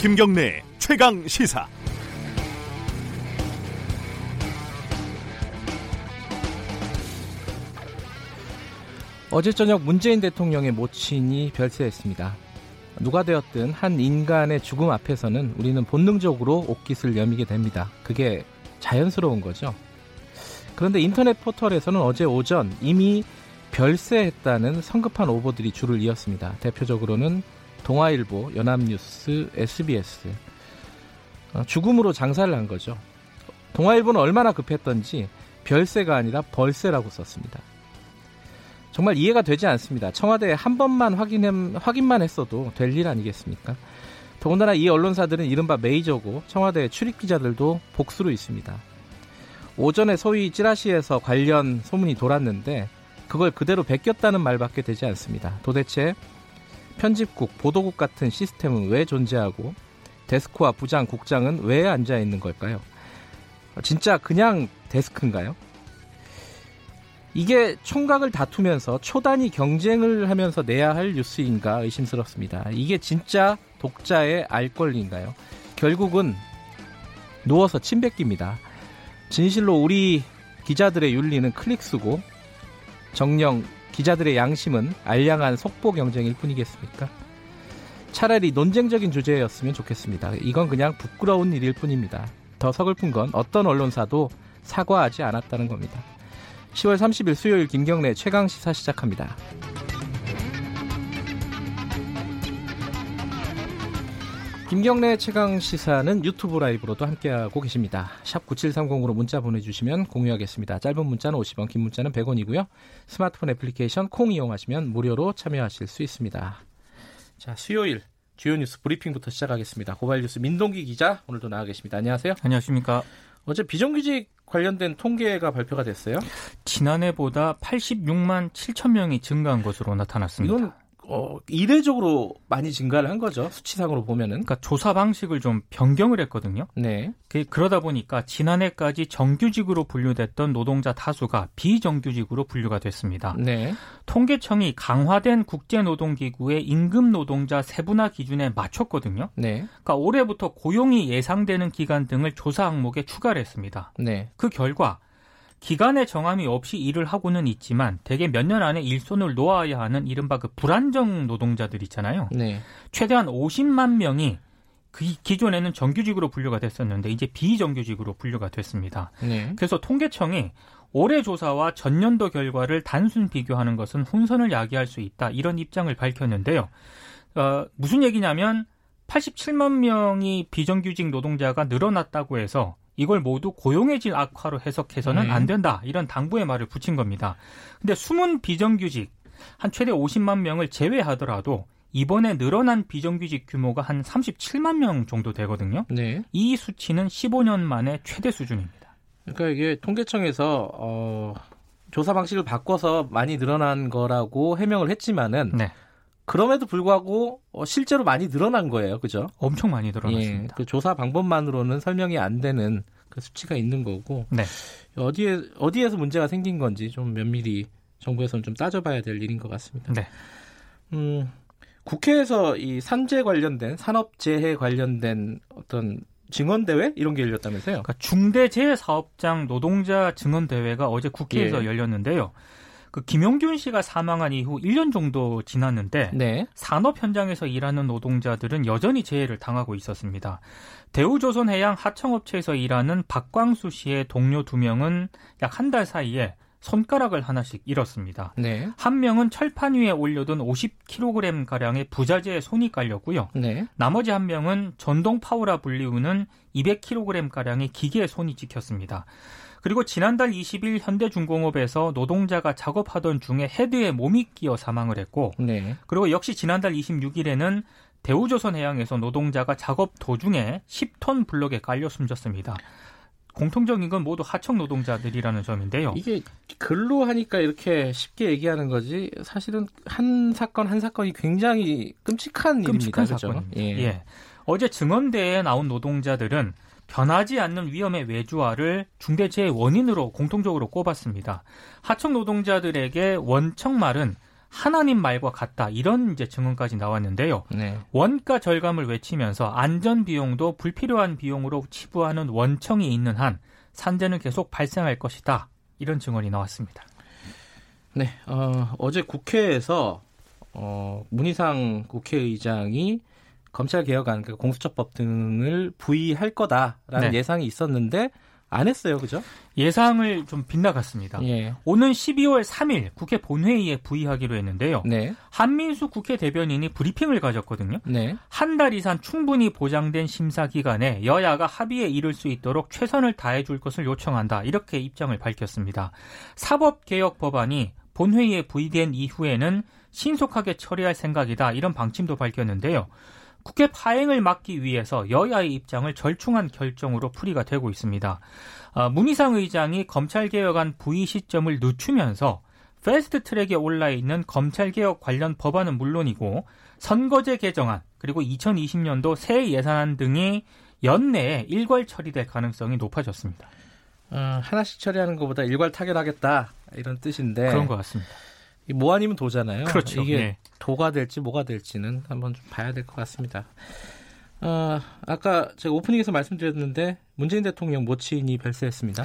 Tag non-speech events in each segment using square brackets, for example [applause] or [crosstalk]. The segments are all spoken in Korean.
김경래 최강 시사. 어제 저녁 문재인 대통령의 모친이 별세했습니다. 누가 되었든 한 인간의 죽음 앞에서는 우리는 본능적으로 옷깃을 여미게 됩니다. 그게 자연스러운 거죠. 그런데 인터넷 포털에서는 어제 오전 이미 별세했다는 성급한 오보들이 줄을 이었습니다. 대표적으로는 동아일보, 연합뉴스, SBS 어, 죽음으로 장사를 한 거죠. 동아일보는 얼마나 급했던지 별세가 아니라 벌세라고 썼습니다. 정말 이해가 되지 않습니다. 청와대에 한 번만 확인 확인만 했어도 될 일 아니겠습니까? 더군다나 이 언론사들은 이른바 메이저고 청와대 출입 기자들도 복수로 있습니다. 오전에 소위 찌라시에서 관련 소문이 돌았는데 그걸 그대로 베꼈다는 말밖에 되지 않습니다. 도대체 편집국, 보도국 같은 시스템은 왜 존재하고 데스크와 부장, 국장은 왜 앉아 있는 걸까요? 진짜 그냥 데스크인가요? 이게 총각을 다투면서 초단위 경쟁을 하면서 내야 할 뉴스인가 의심스럽습니다. 이게 진짜 독자의 알 권리인가요? 결국은 누워서 침 뱉깁니다. 진실로 우리 기자들의 윤리는 클릭수고 정령 기자들의 양심은 알량한 속보 경쟁일 뿐이겠습니까? 차라리 논쟁적인 주제였으면 좋겠습니다. 이건 그냥 부끄러운 일일 뿐입니다. 더 서글픈 건 어떤 언론사도 사과하지 않았다는 겁니다. 10월 30일 수요일 김경래 최강 시사 시작합니다. 김경래 최강 시사는 유튜브 라이브로도 함께하고 계십니다. 샵 9730으로 문자 보내주시면 공유하겠습니다. 짧은 문자는 50원, 긴 문자는 100원이고요. 스마트폰 애플리케이션 콩 이용하시면 무료로 참여하실 수 있습니다. 자, 수요일 주요 뉴스 브리핑부터 시작하겠습니다. 고발 뉴스 민동기 기자 오늘도 나와 계십니다. 안녕하세요. 안녕하십니까. 어제 비정규직 관련된 통계가 발표가 됐어요. 지난해보다 86만 7천 명이 증가한 것으로 나타났습니다. 이건 어, 이례적으로 많이 증가를 한 거죠. 수치상으로 보면은. 그러니까 조사 방식을 좀 변경을 했거든요. 네. 그, 그러다 보니까 지난해까지 정규직으로 분류됐던 노동자 다수가 비정규직으로 분류가 됐습니다. 네. 통계청이 강화된 국제노동기구의 임금 노동자 세분화 기준에 맞췄거든요. 네. 그러니까 올해부터 고용이 예상되는 기간 등을 조사 항목에 추가를 했습니다. 네. 그 결과 기간의 정함이 없이 일을 하고는 있지만 대개 몇 년 안에 일손을 놓아야 하는 이른바 그 불안정 노동자들 있잖아요. 네. 최대한 50만 명이 그 기존에는 정규직으로 분류가 됐었는데 이제 비정규직으로 분류가 됐습니다. 네. 그래서 통계청이 올해 조사와 전년도 결과를 단순 비교하는 것은 혼선을 야기할 수 있다 이런 입장을 밝혔는데요. 어, 무슨 얘기냐면 87만 명이 비정규직 노동자가 늘어났다고 해서 이걸 모두 고용의 질 악화로 해석해서는 네. 안 된다. 이런 당부의 말을 붙인 겁니다. 근데 숨은 비정규직 한 최대 50만 명을 제외하더라도 이번에 늘어난 비정규직 규모가 한 37만 명 정도 되거든요. 네. 이 수치는 15년 만에 최대 수준입니다. 그러니까 이게 통계청에서 어, 조사 방식을 바꿔서 많이 늘어난 거라고 해명을 했지만은 네. 그럼에도 불구하고 어, 실제로 많이 늘어난 거예요. 그죠? 엄청 많이 예. 늘어났습니다. 그 조사 방법만으로는 설명이 안 되는 그 수치가 있는 거고 네. 어디에 어디에서 문제가 생긴 건지 좀 면밀히 정부에서는 좀 따져봐야 될 일인 것 같습니다. 네. 음, 국회에서 이 산재 관련된 산업재해 관련된 어떤 증언 대회 이런 게 열렸다면서요? 그러니까 중대재해사업장 노동자 증언 대회가 어제 국회에서 예. 열렸는데요. 그 김용균 씨가 사망한 이후 1년 정도 지났는데 네. 산업 현장에서 일하는 노동자들은 여전히 재해를 당하고 있었습니다. 대우조선해양 하청업체에서 일하는 박광수 씨의 동료 두 명은 약 한 달 사이에 손가락을 하나씩 잃었습니다. 네. 한 명은 철판 위에 올려둔 50kg 가량의 부자재에 손이 깔렸고요. 네. 나머지 한 명은 전동 파워라 불리우는 200kg 가량의 기계에 손이 찍혔습니다. 그리고 지난달 20일 현대중공업에서 노동자가 작업하던 중에 헤드에 몸이 끼어 사망을 했고 네. 그리고 역시 지난달 26일에는 대우조선해양에서 노동자가 작업 도중에 10톤 블럭에 깔려 숨졌습니다. 공통적인 건 모두 하청 노동자들이라는 점인데요. 이게 글로 하니까 이렇게 쉽게 얘기하는 거지 사실은 한 사건 한 사건이 굉장히 끔찍한, 끔찍한 일입니다. 그죠? 사건입니다. 예. 예. 어제 증언대에 나온 노동자들은 변하지 않는 위험의 외주화를 중대재해 원인으로 공통적으로 꼽았습니다. 하청 노동자들에게 원청 말은 하나님 말과 같다 이런 이제 증언까지 나왔는데요. 네. 원가 절감을 외치면서 안전 비용도 불필요한 비용으로 치부하는 원청이 있는 한 산재는 계속 발생할 것이다 이런 증언이 나왔습니다. 네, 어, 어제 국회에서 어, 문희상 국회의장이 검찰 개혁안, 그러니까 공수처법 등을 부의할 거다라는 네. 예상이 있었는데 안 했어요, 그죠? 예상을 좀 빗나갔습니다. 예. 오는 12월 3일 국회 본회의에 부의하기로 했는데요. 네. 한민수 국회 대변인이 브리핑을 가졌거든요. 네. 한달 이상 충분히 보장된 심사 기간에 여야가 합의에 이를 수 있도록 최선을 다해 줄 것을 요청한다. 이렇게 입장을 밝혔습니다. 사법 개혁 법안이 본회의에 부의된 이후에는 신속하게 처리할 생각이다. 이런 방침도 밝혔는데요. 국회 파행을 막기 위해서 여야의 입장을 절충한 결정으로 풀이가 되고 있습니다. 어, 문희상 의장이 검찰개혁안 부의 시점을 늦추면서 패스트 트랙에 올라 있는 검찰개혁 관련 법안은 물론이고 선거제 개정안 그리고 2020년도 새 예산안 등이 연내에 일괄 처리될 가능성이 높아졌습니다. 어, 하나씩 처리하는 것보다 일괄 타결하겠다 이런 뜻인데 그런 것 같습니다. 뭐 아니면 도잖아요. 그렇죠. 이게 네. 도가 될지 뭐가 될지는 한번 좀 봐야 될 것 같습니다. 어, 아까 제가 오프닝에서 말씀드렸는데 문재인 대통령 모친이 별세했습니다.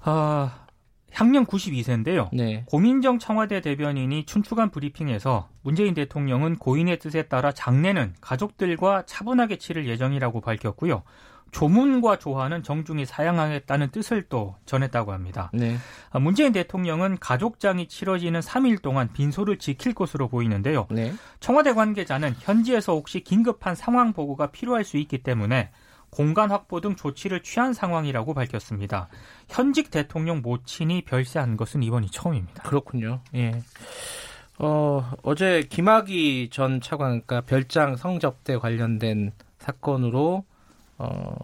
아, 향년 92세인데요. 네. 고민정 청와대 대변인이 춘추관 브리핑에서 문재인 대통령은 고인의 뜻에 따라 장례는 가족들과 차분하게 치를 예정이라고 밝혔고요. 조문과 조화는 정중히 사양하겠다는 뜻을 또 전했다고 합니다. 네. 아, 문재인 대통령은 가족장이 치러지는 3일 동안 빈소를 지킬 것으로 보이는데요. 네. 청와대 관계자는 현지에서 혹시 긴급한 상황 보고가 필요할 수 있기 때문에 공간 확보 등 조치를 취한 상황이라고 밝혔습니다. 현직 대통령 모친이 별세한 것은 이번이 처음입니다. 그렇군요. 예. 어, 어제 김학의 전 차관, 그러니까 별장 성접대 관련된 사건으로 어,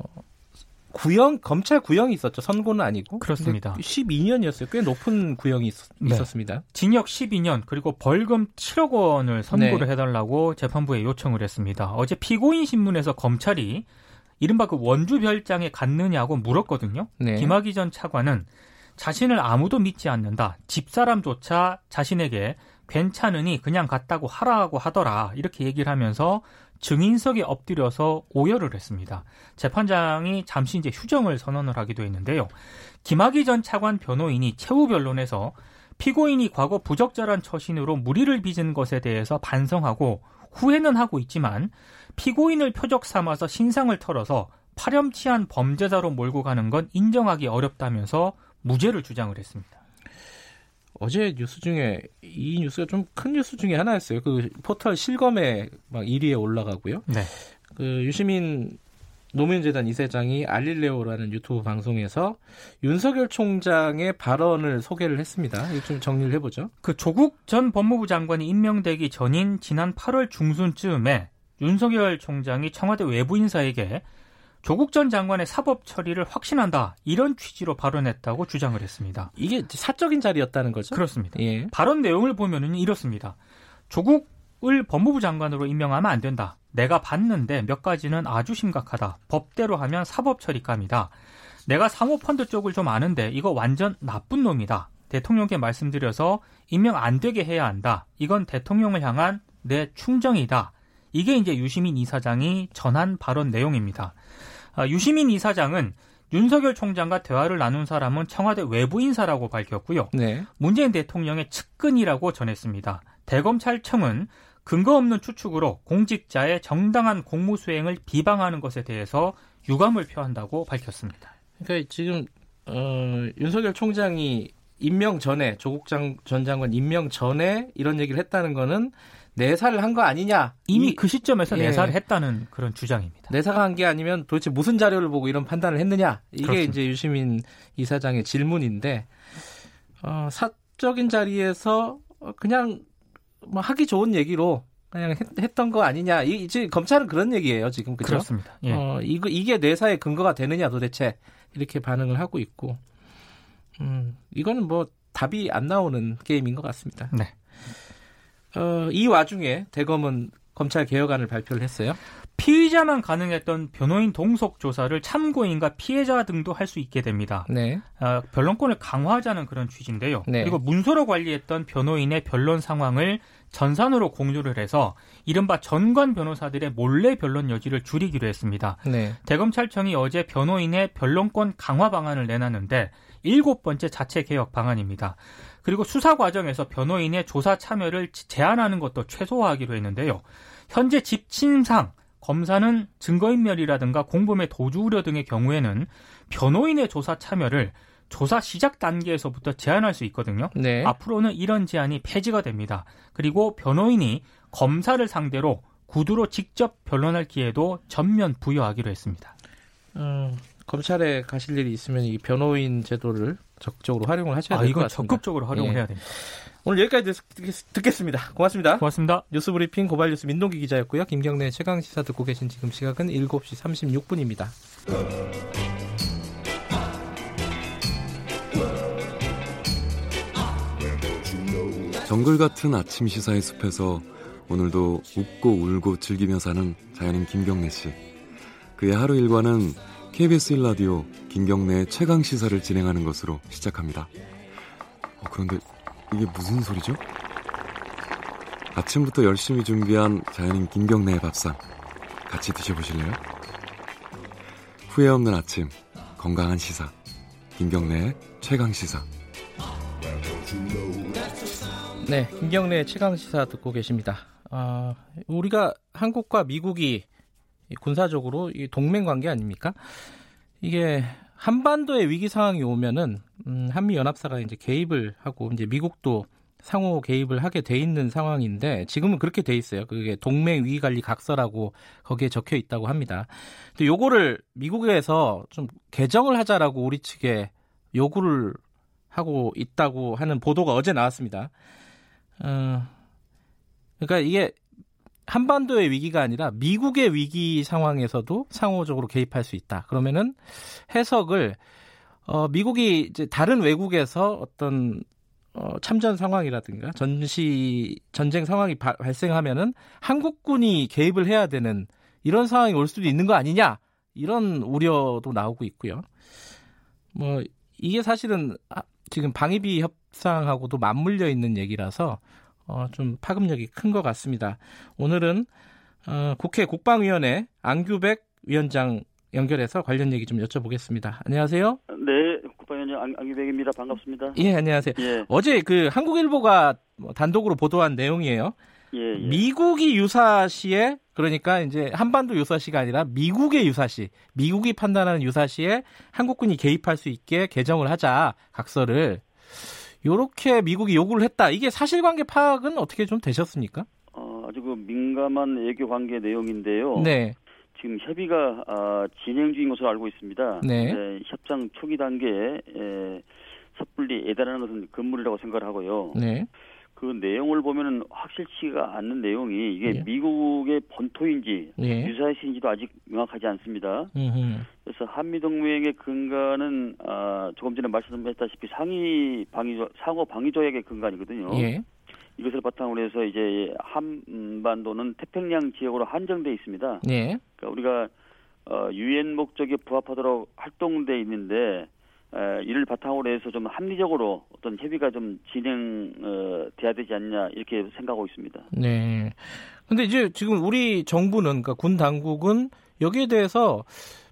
구형 검찰 구형이 있었죠. 선고는 아니고. 그렇습니다. 12년이었어요. 꽤 높은 구형이 있, 네. 었습니다 징역 12년 그리고 벌금 7억 원을 선고를 네. 해달라고 재판부에 요청을 했습니다. 어제 피고인 신문에서 검찰이 이른바 그 원주 별장에 갔느냐고 물었거든요. 네. 김학의 전 차관은 자신을 아무도 믿지 않는다. 집사람조차 자신에게 괜찮으니 그냥 갔다고 하라고 하더라. 이렇게 얘기를 하면서 증인석에 엎드려서 오열을 했습니다. 재판장이 잠시 이제 휴정을 선언을 하기도 했는데요. 김학의 전 차관 변호인이 최후 변론에서 피고인이 과거 부적절한 처신으로 무리를 빚은 것에 대해서 반성하고 후회는 하고 있지만 피고인을 표적 삼아서 신상을 털어서 파렴치한 범죄자로 몰고 가는 건 인정하기 어렵다면서 무죄를 주장을 했습니다. 어제 뉴스 중에 이 뉴스가 좀 큰 뉴스 중에 하나였어요. 그 포털 실검에 막 1위에 올라가고요. 네. 그 유시민 노무현 재단 이사장이 알릴레오라는 유튜브 방송에서 윤석열 총장의 발언을 소개를 했습니다. 좀 정리를 해보죠. 그 조국 전 법무부 장관이 임명되기 전인 지난 8월 중순쯤에 윤석열 총장이 청와대 외부 인사에게 조국 전 장관의 사법 처리를 확신한다 이런 취지로 발언했다고 주장을 했습니다. 이게 사적인 자리였다는 거죠? 그렇습니다. 예. 발언 내용을 보면은 이렇습니다. 조국을 법무부 장관으로 임명하면 안 된다. 내가 봤는데 몇 가지는 아주 심각하다. 법대로 하면 사법 처리감이다. 내가 사모펀드 쪽을 좀 아는데 이거 완전 나쁜 놈이다. 대통령께 말씀드려서 임명 안 되게 해야 한다. 이건 대통령을 향한 내 충정이다. 이게 이제 유시민 이사장이 전한 발언 내용입니다. 아, 유시민 이사장은 윤석열 총장과 대화를 나눈 사람은 청와대 외부 인사라고 밝혔고요. 네. 문재인 대통령의 측근이라고 전했습니다. 대검찰청은 근거 없는 추측으로 공직자의 정당한 공무 수행을 비방하는 것에 대해서 유감을 표한다고 밝혔습니다. 그러니까 지금 어, 윤석열 총장이 임명 전에 조국 장, 전 장관 임명 전에 이런 얘기를 했다는 거는 내사를 한 거 아니냐. 이미 이, 그 시점에서 예. 내사를 했다는 그런 주장입니다. 내사가 한 게 아니면 도대체 무슨 자료를 보고 이런 판단을 했느냐. 이게 그렇습니다. 이제 유시민 이사장의 질문인데 어, 사적인 자리에서 그냥 뭐 하기 좋은 얘기로 그냥 했, 던거 아니냐. 이, 제 검찰은 그런 얘기예요, 지금. 그렇죠? 그렇습니다. 예. 어, 이거 이게 내사의 근거가 되느냐 도대체 이렇게 반응을 하고 있고. 음, 이거는 뭐 답이 안 나오는 게임인 것 같습니다. 네. 어, 이 와중에 대검은 검찰 개혁안을 발표를 했어요. 피의자만 가능했던 변호인 동석 조사를 참고인과 피해자 등도 할 수 있게 됩니다. 네. 어, 변론권을 강화하자는 그런 취지인데요. 네. 그리고 문서로 관리했던 변호인의 변론 상황을 전산으로 공유를 해서 이른바 전관 변호사들의 몰래 변론 여지를 줄이기로 했습니다. 네. 대검찰청이 어제 변호인의 변론권 강화 방안을 내놨는데 일곱 번째 자체 개혁 방안입니다. 그리고 수사 과정에서 변호인의 조사 참여를 제한하는 것도 최소화하기로 했는데요. 현재 집침상 검사는 증거인멸이라든가 공범의 도주 우려 등의 경우에는 변호인의 조사 참여를 조사 시작 단계에서부터 제한할 수 있거든요. 네. 앞으로는 이런 제한이 폐지가 됩니다. 그리고 변호인이 검사를 상대로 구두로 직접 변론할 기회도 전면 부여하기로 했습니다. 음, 검찰에 가실 일이 있으면 이 변호인 제도를 적극적으로 활용을 하셔야 아, 될것 이건 같습니다. 적극적으로 활용을 예. 해야 됩니다. 오늘 여기까지 듣, 듣겠 습니다. 고맙습니다. 고맙습니다. 뉴스 브리핑 고발 뉴스 민동기 기자였고요. 김경래 최강 시사 듣고 계신 지금 시각은 7시 36분입니다. 정글 같은 아침 시사의 숲에서 오늘도 웃고 울고 즐기며 사는 자연인 김경래 씨. 그의 하루 일과는 KBS 1라디오 김경래의 최강 시사를 진행하는 것으로 시작합니다. 어, 그런데 이게 무슨 소리죠? 아침부터 열심히 준비한 자연인 김경래의 밥상 같이 드셔보실래요? 후회 없는 아침 건강한 시사 김경래의 최강 시사 네, 김경래 최강 시사 듣고 계십니다. 아, 우리가 한국과 미국이 이 군사적으로 이 동맹 관계 아닙니까? 이게 한반도의 위기 상황이 오면은 음, 한미 연합사가 이제 개입을 하고 이제 미국도 상호 개입을 하게 돼 있는 상황인데 지금은 그렇게 돼 있어요. 그게 동맹 위기 관리 각서라고 거기에 적혀 있다고 합니다. 근데 요거를 미국에서 좀 개정을 하자라고 우리 측에 요구를 하고 있다고 하는 보도가 어제 나왔습니다. 어, 그러니까 이게 한반도의 위기가 아니라 미국의 위기 상황에서도 상호적으로 개입할 수 있다. 그러면은 해석을 어, 미국이 이제 다른 외국에서 어떤 어, 참전 상황이라든가 전시 전쟁 상황이 바, 발생하면은 한국군이 개입을 해야 되는 이런 상황이 올 수도 있는 거 아니냐 이런 우려도 나오고 있고요. 뭐 이게 사실은 아, 지금 방위비 협상하고도 맞물려 있는 얘기라서 어, 좀 파급력이 큰 것 같습니다. 오늘은 어, 국회 국방위원회 안규백 위원장 연결해서 관련 얘기 좀 여쭤보겠습니다. 안녕하세요. 네, 국방위원장 안, 안기백입니다. 반갑습니다. 예, 안녕하세요. 예, 어제 그 한국일보가 뭐 단독으로 보도한 내용이에요. 예, 예. 미국이 유사시에 그러니까 이제 한반도 유사시가 아니라 미국의 유사시, 미국이 판단하는 유사시에 한국군이 개입할 수 있게 개정을 하자 각서를 요렇게 미국이 요구를 했다. 이게 사실관계 파악은 어떻게 좀 되셨습니까? 어, 아주 그 민감한 외교 관계 내용인데요. 네, 지금 협의가 아, 진행 중인 것으로 알고 있습니다. 네. 네, 협상 초기 단계에 에, 섣불리 예단하는 것은 금물이라고 생각을 하고요. 네, 그 내용을 보면은 확실치가 않는 내용이 이게 예. 미국의 본토인지 예. 유사시인지도 아직 명확하지 않습니다. 음흠. 그래서 한미 동맹의 근간은 아, 조금 전에 말씀했다시피 상위 방위 상호 방위 조약의 근간이거든요. 예, 이것을 바탕으로 해서 이제 한반도는 태평양 지역으로 한정돼 있습니다. 네, 그러니까 우리가 어, 유엔 목적에 부합하도록 활동돼 있는데 에, 이를 바탕으로 해서 좀 합리적으로 어떤 협의가 좀 진행 어, 돼야 되지 않냐 이렇게 생각하고 있습니다. 네. 근데 이제 지금 우리 정부는 그러니까 군 당국은 여기에 대해서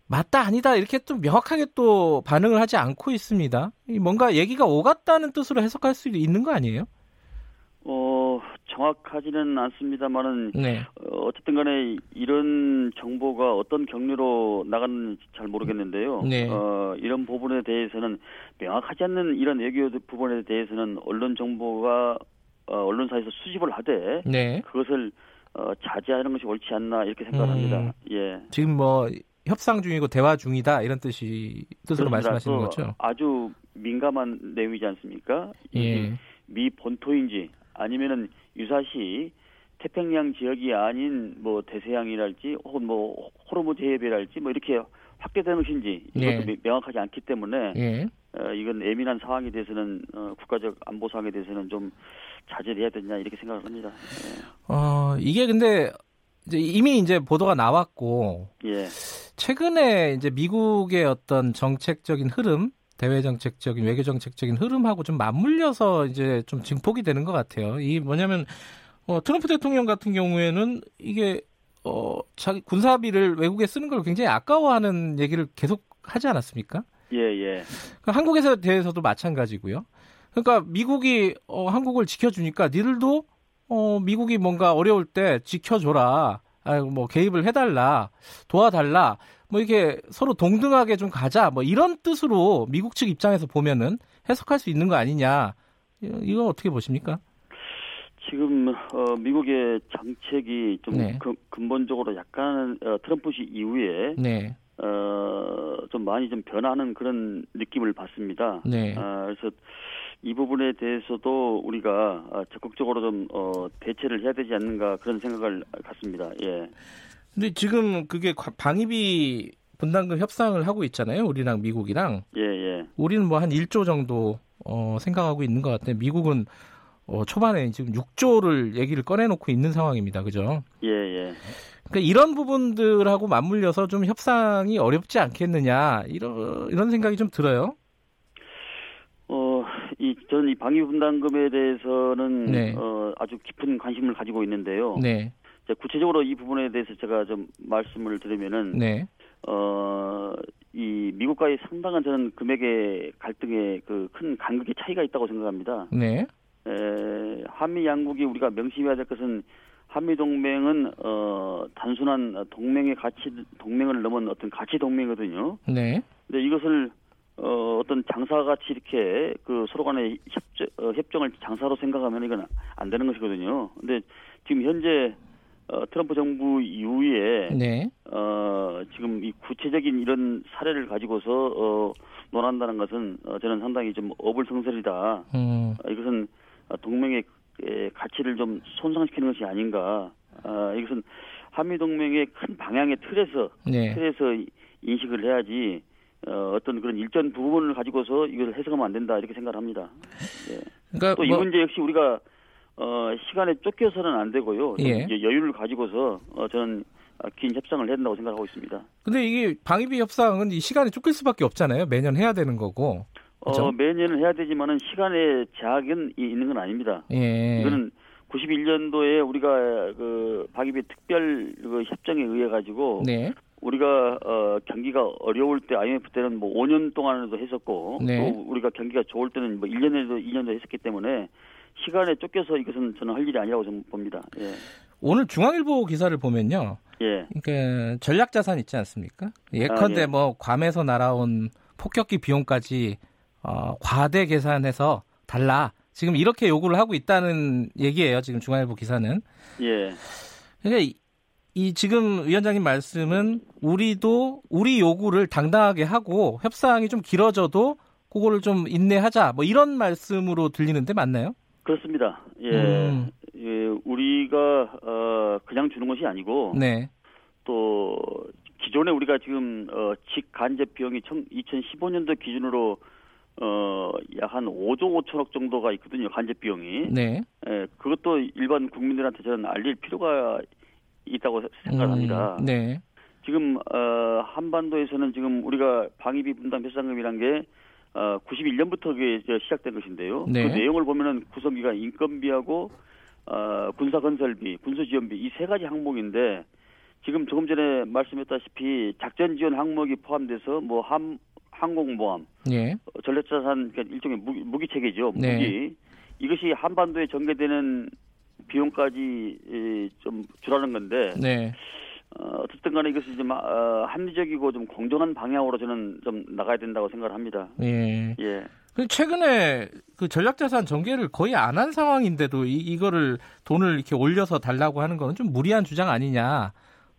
맞다 아니다 이렇게 좀 명확하게 또 반응을 하지 않고 있습니다. 이 뭔가 얘기가 오갔다는 뜻으로 해석할 수도 있는 거 아니에요? 어 정확하지는 않습니다만은 네. 어, 어쨌든 간에 이런 정보가 어떤 경로로 나가는지 잘 모르겠는데요. 네. 어, 이런 부분에 대해서는 명확하지 않는 이런 외교 부분에 대해서는 언론 정보가 어, 언론사에서 수집을 하되 네. 그것을 어, 자제하는 것이 옳지 않나 이렇게 생각합니다. 음. 예. 지금 뭐 협상 중이고 대화 중이다 이런 뜻이 뜻으로. 말씀하시는 그 거죠? 아주 민감한 내용이지 않습니까? 예. 미 본토인지 아니면은 유사시 태평양 지역이 아닌 뭐 대서양이랄지 혹은 뭐 호르무즈 해협이랄지 뭐 이렇게 확대되는 것인지 이것도 예. 미- 명확하지 않기 때문에 예. 어, 이건 예민한 상황에 대해서는 어, 국가적 안보 상황에 대해서는 좀 자제를 해야 되냐 이렇게 생각을 합니다. 예. 어, 이게 근데 이제 이미 이제 보도가 나왔고 예. 최근에 이제 미국의 어떤 정책적인 흐름, 대외 정책적인 외교 정책적인 흐름하고 좀 맞물려서 이제 좀 증폭이 되는 것 같아요. 이 뭐냐면 어, 트럼프 대통령 같은 경우에는 이게 어, 자기 군사비를 외국에 쓰는 걸 굉장히 아까워하는 얘기를 계속 하지 않았습니까? 예, 예. 그러니까 한국에 대해서도 마찬가지고요. 그러니까 미국이 어, 한국을 지켜주니까 니들도 어, 미국이 뭔가 어려울 때 지켜줘라. 아, 뭐 개입을 해달라, 도와달라, 뭐 이렇게 서로 동등하게 좀 가자, 뭐 이런 뜻으로 미국 측 입장에서 보면은 해석할 수 있는 거 아니냐. 이거 어떻게 보십니까? 지금 어, 미국의 정책이 좀 네. 그, 근본적으로 약간 어, 트럼프 씨 이후에 네, 어, 좀 많이 좀 변하는 그런 느낌을 받습니다. 네, 아, 그래서 이 부분에 대해서도 우리가 아, 적극적으로 좀 어, 대체를 해야 되지 않는가 그런 생각을 갖습니다. 예. 근데 지금 그게 과- 방위비 분담금 협상을 하고 있잖아요. 우리랑 미국이랑. 예, 예. 우리는 뭐 한 1조 정도 어, 생각하고 있는 것 같아요. 미국은 어, 초반에 지금 6조를 얘기를 꺼내놓고 있는 상황입니다. 그죠? 예, 예. 그러니까 이런 부분들하고 맞물려서 좀 협상이 어렵지 않겠느냐 이런 이런 생각이 좀 들어요. 어, 이 저는 이 방위 분담금에 대해서는 네. 어, 아주 깊은 관심을 가지고 있는데요. 네, 구체적으로 이 부분에 대해서 제가 좀 말씀을 드리면은 네, 어, 이 미국과의 상당한 저는 금액의 갈등에 그 큰 간극의 차이가 있다고 생각합니다. 네, 에, 한미 양국이 우리가 명심해야 될 것은 한미 동맹은 어, 단순한 동맹의 가치 동맹을 넘은 어떤 가치 동맹이거든요. 네, 근데 이것을 어, 어떤 장사 같이 이렇게 그 서로 간의 협정, 어, 협정을 장사로 생각하면 이건 안 되는 것이거든요. 근데 지금 현재 어, 트럼프 정부 이후에 네, 어, 지금 이 구체적인 이런 사례를 가지고서 어, 논한다는 것은 어, 저는 상당히 좀 어불성설이다. 음, 어, 이것은 어, 동맹의 에, 가치를 좀 손상시키는 것이 아닌가. 아, 이것은 한미 동맹의 큰 방향의 틀에서 네, 틀에서 이- 인식을 해야지 어, 어떤 그런 일전 부분을 가지고서 이걸 해석하면 안 된다 이렇게 생각을 합니다. 그러니까 또이 뭐, 문제 역시 우리가 어, 시간에 쫓겨서는 안 되고요. 좀 예. 이제 여유를 가지고서 어, 저는 아, 긴 협상을 해야 된다고 생각하고 있습니다. 근데 이게 방위비 협상은 이 시간에 쫓길 수밖에 없잖아요. 매년 해야 되는 거고. 그죠? 어, 매년은 해야 되지만은 시간의 제약은 이- 있는 건 아닙니다. 예, 이거는 91년도에 우리가 그 방위비 특별 그 협정에 의해 가지고 네, 우리가 어 경기가 어려울 때 IMF 때는 뭐 5년 동안에도 했었고 네. 또 우리가 경기가 좋을 때는 뭐 1년에도 2년도 했었기 때문에 시간에 쫓겨서 이것은 저는 할 일이 아니라고 좀 봅니다. 예. 오늘 중앙일보 기사를 보면요. 예. 그러니까 전략 자산 있지 않습니까? 예컨대 아, 예. 뭐 괌에서 날아온 폭격기 비용까지 어, 과대 계산해서 달라. 지금 이렇게 요구를 하고 있다는 얘기예요. 지금 중앙일보 기사는. 예. 그러니까 이, 이 지금 위원장님 말씀은 우리도 우리 요구를 당당하게 하고 협상이 좀 길어져도 그거를 좀 인내하자. 뭐 이런 말씀으로 들리는데 맞나요? 그렇습니다. 예. 음. 예, 우리가 어 그냥 주는 것이 아니고 네. 또 기존에 우리가 지금 어 직간접 비용이 2015년도 기준으로 어 약 한 5조 5천억 정도가 있거든요. 간접 비용이. 네. 예, 그것도 일반 국민들한테 저는 알릴 필요가 있다고 생각합니다. 음, 네. 지금 어 한반도에서는 지금 우리가 방위비 분담 배상금이란 게 어, 91년부터 그게 이제 시작된 것인데요. 네. 그 내용을 보면은 구성비가 인건비하고 어, 군사 건설비, 군수 지원비 이 세 가지 항목인데 지금 조금 전에 말씀했다시피 작전 지원 항목이 포함돼서 뭐 함, 항공모함, 예. 어, 전략자산 그러니까 일종의 무기, 무기 체계죠. 무기 네. 이것이 한반도에 전개되는 비용까지 이, 좀 줄하는 건데 네. 어, 어쨌든 간에 이것이 좀 어, 합리적이고 좀 공정한 방향으로 저는 좀 나가야 된다고 생각을 합니다. 예. 예. 최근에 그 전략자산 전개를 거의 안 한 상황인데도 이, 이거를 돈을 이렇게 올려서 달라고 하는 거는 좀 무리한 주장 아니냐.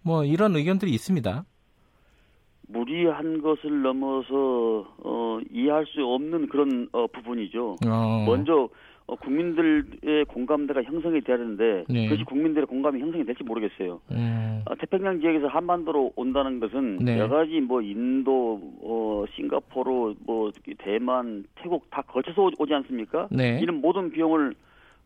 뭐 이런 의견들이 있습니다. 무리한 것을 넘어서 어, 이해할 수 없는 그런 어, 부분이죠. 어. 먼저 어, 국민들의 공감대가 형성이 돼야 되는데 네. 그것이 국민들의 공감이 형성이 될지 모르겠어요. 음, 아, 태평양 지역에서 한반도로 온다는 것은 네. 여러 가지 뭐 인도, 어, 싱가포르, 뭐 대만, 태국 다 거쳐서 오- 오지 않습니까? 네. 이런 모든 비용을